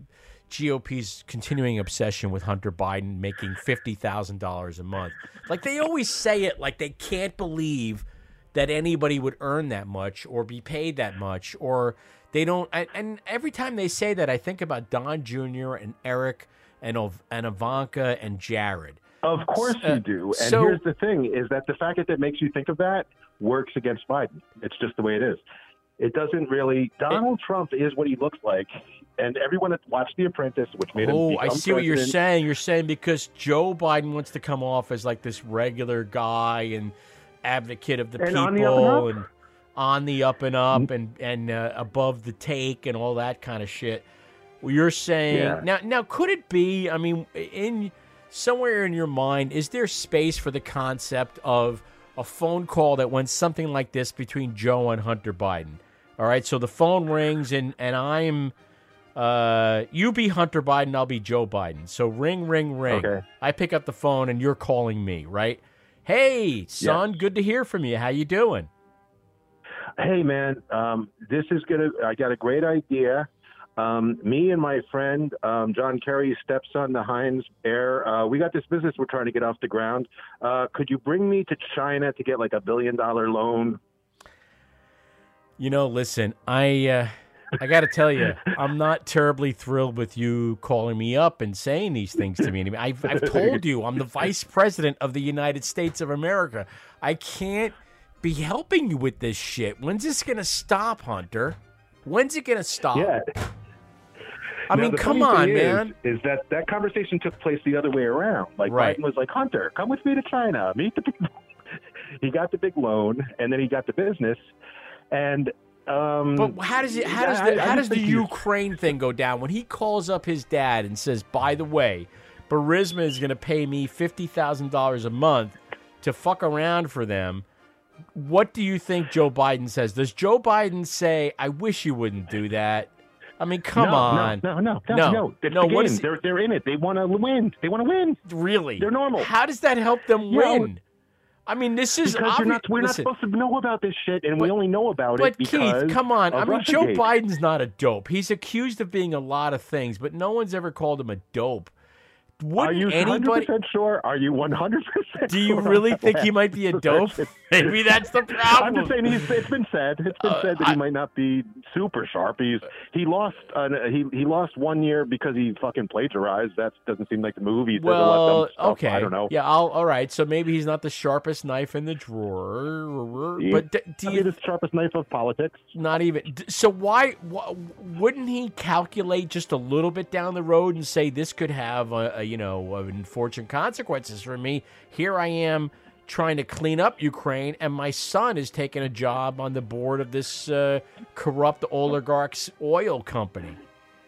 GOP's continuing obsession with Hunter Biden making fifty thousand dollars a month. Like they always say it, like they can't believe that anybody would earn that much or be paid that much, or they don't. And, and every time they say that, I think about Don Jr. and Eric and and Ivanka and Jared. Of course Uh, you do. And so- here's the thing: is that the fact that that makes you think of that works against Biden. It's just the way it is. It doesn't really. Donald Trump is what he looks like, and everyone that watched The Apprentice, which made him. Oh, I see what you're saying. You're saying because Joe Biden wants to come off as like this regular guy and advocate of the And people on the and and on the up and up and and uh, above the take and all that kind of shit. Well, you're saying Yeah. now. Now, could it be? I mean, in somewhere in your mind, is there space for the concept of a phone call that went something like this between Joe and Hunter Biden? All right, so the phone rings and and I'm. Uh, you be Hunter Biden, I'll be Joe Biden. So ring, ring, ring. Okay. I pick up the phone and you're calling me, right? Hey, son, good to hear from you. How you doing? Hey, man, um, this is gonna. I got a great idea. Um, me and my friend um, John Kerry's stepson, the Heinz Heir, uh, we got this business we're trying to get off the ground. Uh, could you bring me to China to get like a billion dollar loan? You know, listen, I uh, I got to tell you, I'm not terribly thrilled with you calling me up and saying these things to me. I've, I've told you I'm the vice president of the United States of America. I can't be helping you with this shit. When's this gonna stop, Hunter? When's it gonna stop? Yeah. I Now, mean, come on, is- man. Is that that conversation took place the other way around? Like Right. Biden was like, Hunter, come with me to China, meet the people. he got the big loan, and then he got the business, and. Um, But how does it? How does the, I how does the Ukraine thing go down when he calls up his dad and says, "By the way, Burisma is going to pay me fifty thousand dollars a month to fuck around for them"? What do you think Joe Biden says? Does Joe Biden say, "I wish you wouldn't do that"? I mean, come no, on. No, no, no, no, no, no. It's no, the what game. is- they're they're in it. They want to win. They want to win. Really? They're normal. How does that help them Yeah, win? I mean, this is because obvi- not, we're listen, not supposed to know about this shit, and we only know about But it because. Keith, come on. I mean, Joe Biden's not a dope. He's accused of being a lot of things, but no one's ever called him a dope. Wouldn't Are you 100% sure? Are you 100% Do you really think he might be a dope? Maybe that's the problem. I'm just saying he's, it's been said. It's been Uh, said that I- he might not be super sharp. He's he lost uh, he he lost one year because he fucking plagiarized. That doesn't seem like the move. He says a lot of Well, okay. I don't know. Yeah, I'll, all right. So maybe he's not the sharpest knife in the drawer. He- But d- do you the sharpest knife of politics. not even? So why, wh wouldn't he calculate just a little bit down the road and say this could have a, a you know unfortunate consequences for me? Here I am trying to clean up Ukraine, and my son is taking a job on the board of this uh, corrupt oligarch's oil company.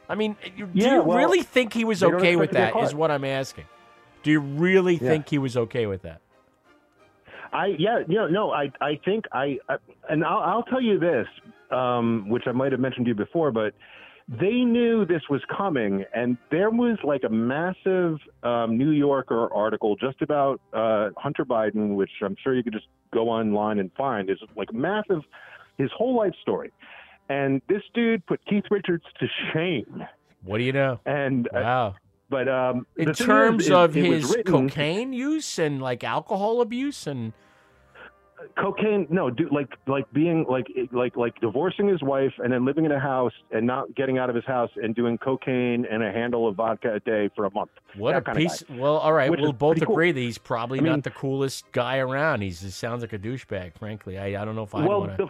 I mean, you- do Yeah, you well, really think he was okay with that? Is what I'm asking. Do you really Yeah. think he was okay with that? I yeah you know, no I I think I, I and I'll, I'll tell you this um, which I might have mentioned to you before but they knew this was coming and there was like a massive um, New Yorker article just about uh, Hunter Biden which I'm sure you could just go online and find is like massive his whole life story and this dude put Keith Richards to shame What do you know? and uh, Wow. but um, In terms is, of it was his written- cocaine use and like alcohol abuse and cocaine no dude like like being like like like divorcing his wife and then living in a house and not getting out of his house and doing cocaine and a handle of vodka a day for a month what That a piece. Well, all right, Which we'll both pretty cool. agree that he's probably I mean- not the coolest guy around. He's, he sounds like a douchebag, frankly. I, I don't know if I'd well want to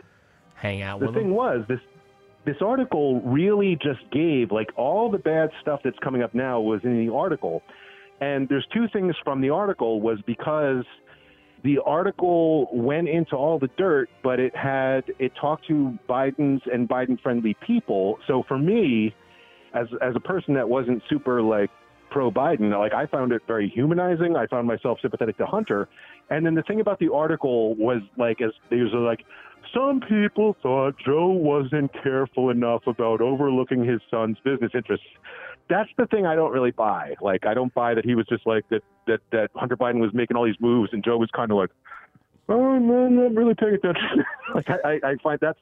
hang out with him the thing was this this article really just gave like all the bad stuff that's coming up now was in the article and there's two things from the article was because the article went into all the dirt, but it had it talked to Biden's and Biden friendly people. So for me, as as a person that wasn't super like pro Biden, like I found it very humanizing. I found myself sympathetic to Hunter. And then the thing about the article was like as they was like some people thought Joe wasn't careful enough about overlooking his son's business interests. That's the thing I don't really buy. Like I don't buy that he was just like that that that Hunter Biden was making all these moves and Joe was kind of like, oh man, I'm really paying attention. like I, I, I find that's.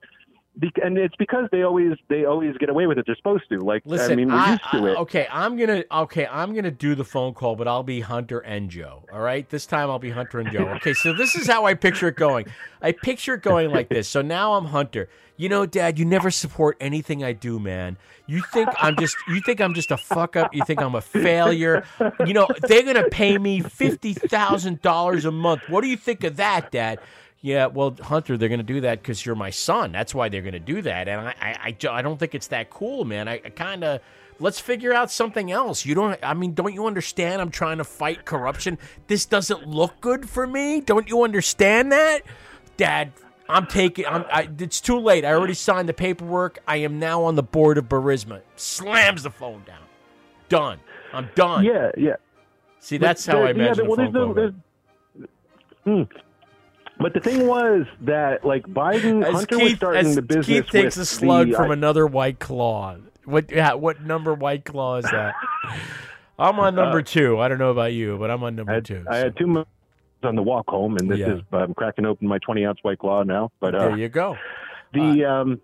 And it's because they always they always get away with it. They're supposed to. Like Listen, I mean, we're I- used to I- it. Okay, I'm gonna okay, I'm gonna do the phone call, but I'll be Hunter and Joe. All right, this time I'll be Hunter and Joe. Okay, so this is how I picture it going. I picture it going like this. So now I'm Hunter. You know, Dad, you never support anything I do, man. You think I'm just you think I'm just a fuck up. You think I'm a failure. You know, they're gonna pay me fifty thousand dollars a month. What do you think of that, Dad? Yeah, well, Hunter, they're going to do that because you're my son. That's why they're going to do that. And I, I, I, I don't think it's that cool, man. I, I kind of let's figure out something else. You don't. I mean, don't you understand? I'm trying to fight corruption. This doesn't look good for me. Don't you understand that, Dad? I'm taking. I'm. I, it's too late. I already signed the paperwork. I am now on the board of Burisma. Slams the phone down. Done. I'm done. Yeah, yeah. See, that's how I there- yeah, well, there's call. no- there's- Hmm. But the thing was that like Biden, As Hunter was Keith, starting as the business Keith takes with a slug the, from uh, another white claw. What? Yeah, what number white claw is that? I'm on number Uh, two. I don't know about you, but I'm on number two. I had two months on the walk home, and this Yeah. is I'm cracking open my 20 ounce white claw now. But uh, there you go. The um,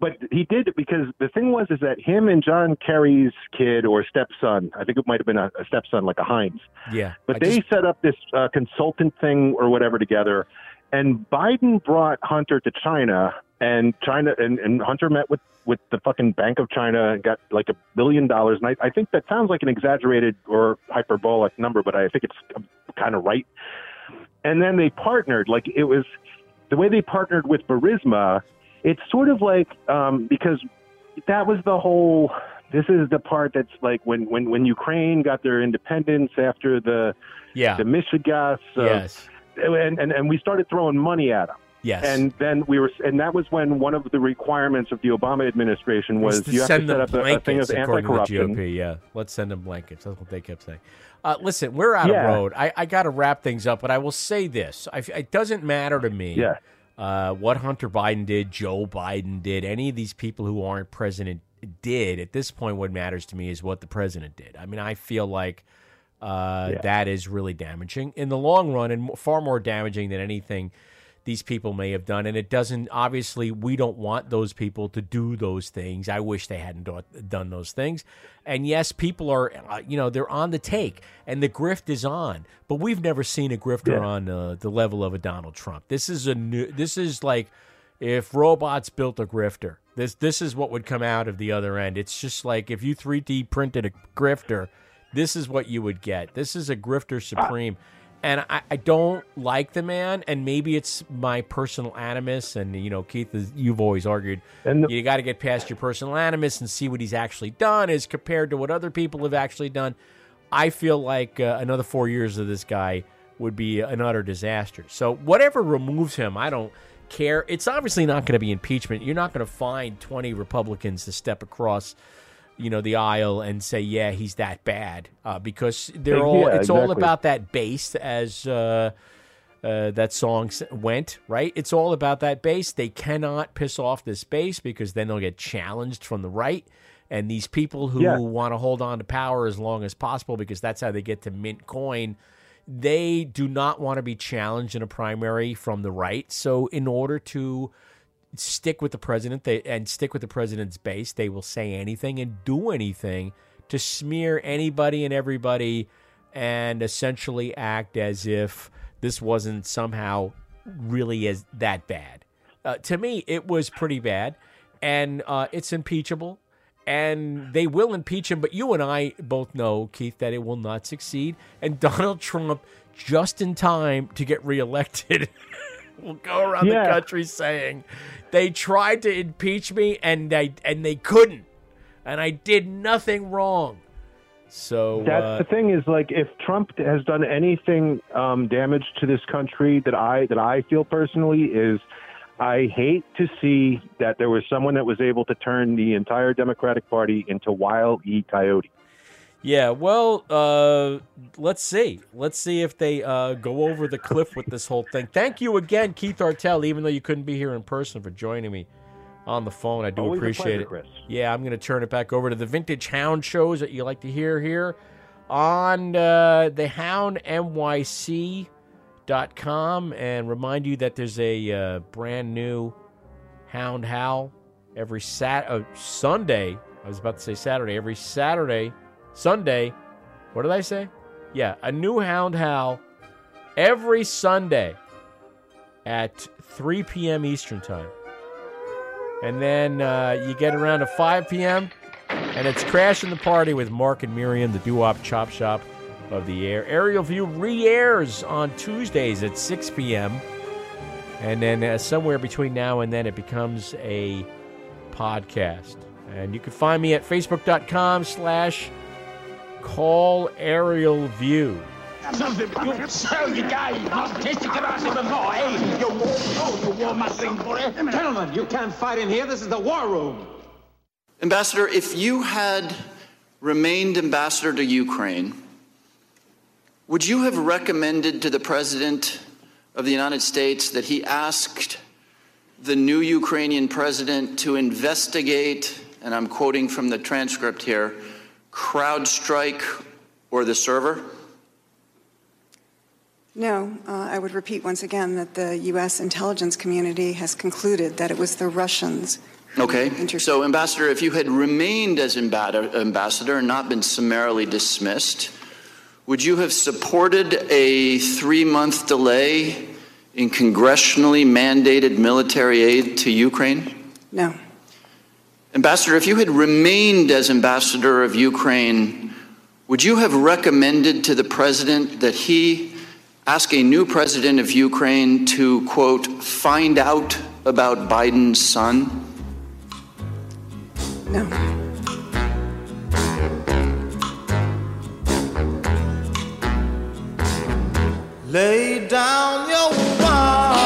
but he did it because the thing was is that him and John Kerry's kid or stepson, I think it might have been a, a stepson, like a Heinz. Yeah, But I they just- set up this uh, consultant thing or whatever together, and Biden brought Hunter to China, and China and, and Hunter met with with the fucking Bank of China and got like a billion dollars. And I, I think that sounds like an exaggerated or hyperbolic number, but I think it's kind of right. And then they partnered, like it was the way they partnered with Burisma. It's sort of like um, because that was the whole This is the part that's like when when when Ukraine got their independence after the Yeah. the mishegas. Uh, Yes. And, and and we started throwing money at them. Yes. And then we were, and that was when one of the requirements of the Obama administration was you have to set up a, a thing of blankets, according to the anti-corruption. GOP. Yeah, let's send them blankets. That's what they kept saying. Uh, listen, we're out Yeah. of road. I, I got to wrap things up, but I will say this: I, it doesn't matter to me. Yeah. Uh, what Hunter Biden did, Joe Biden did, any of these people who aren't president did. At this point, what matters to me is what the president did. I mean, I feel like uh, Yeah. that is really damaging in the long run, and far more damaging than anything these people may have done. And it doesn't, obviously, we don't want those people to do those things. I wish they hadn't do- done those things. And yes, people are, uh, you know, they're on the take and the grift is on, but we've never seen a grifter Yeah. on uh, the level of a Donald Trump. This is a new, this is like if robots built a grifter. This, this is what would come out of the other end. It's just like if you 3D printed a grifter, this is what you would get. This is a grifter supreme. And I, I don't like the man, and maybe it's my personal animus. And you know, Keith, you've always argued, you got to get past your personal animus and see what he's actually done as compared to what other people have actually done. I feel like uh, another four years of this guy would be an utter disaster. So whatever removes him, I don't care. It's obviously not going to be impeachment. You're not going to find 20 Republicans to step across, you know, the aisle and say, "Yeah, he's that bad," uh, because they're Yeah, all. It's all about that base, as uh, uh, that song went. Right? It's all about that base. They cannot piss off this base because then they'll get challenged from the right. And these people who Yeah. want to hold on to power as long as possible because that's how they get to mint coin they do not want to be challenged in a primary from the right. So, in order to stick with the president they, and stick with the president's base, they will say anything and do anything to smear anybody and everybody and essentially act as if this wasn't somehow really as that bad. Uh, to me, it was pretty bad, and uh, it's impeachable and they will impeach him. But you and I both know, Keith, that it will not succeed. And Donald Trump, just in time to get reelected, will go around Yeah. the country saying they tried to impeach me and they and they couldn't, and I did nothing wrong. So That's uh, the thing is like if Trump has done anything um, damage to this country that I that I feel personally is I hate to see that there was someone that was able to turn the entire Democratic Party into Wile E. Coyote. Yeah, well, uh, let's see. Let's see if they uh, go over the cliff with this whole thing. Thank you again, Keith Artell, even though you couldn't be here in person for joining me on the phone. I do Always appreciate pleasure, it. Chris. Yeah, I'm going to turn it back over to the Vintage Hound shows that you like to hear here on uh, the houndnyc.com and remind you that there's a uh, brand new Hound Howl every sat uh, Sunday. I was about to say Saturday. Every Saturday, Sunday. What did I say? Yeah, a new Hound Howl every Sunday at 3 p.m. Eastern Time. And then uh, you get around to 5 p.m. and it's Crashing the Party with Mark and Miriam, the doo-wop chop shop of the air. Aerial View re-airs on Tuesdays at 6 p.m. And then uh, somewhere between now and then it becomes a podcast. And you can find me at facebook.com slash call aerial view. Something you sell the guy. Not tasting about it before, eh? You won't know you wore my thing for it. Gentlemen, you can't fight in here. This is the war room. Ambassador, if you had remained ambassador to Ukraine, would you have recommended to the President of the United States that he asked the new Ukrainian president to investigate, and I'm quoting from the transcript here, CrowdStrike or the server? No, uh, I would repeat once again that the U.S. intelligence community has concluded that it was the Russians. Okay. So, Ambassador, if you had remained as ambassador and not been summarily dismissed, would you have supported a three month delay in congressionally mandated military aid to Ukraine? No. Ambassador, if you had remained as ambassador of Ukraine, would you have recommended to the president that he ask a new president of Ukraine to, quote, find out about Biden's son? No. Lay down your.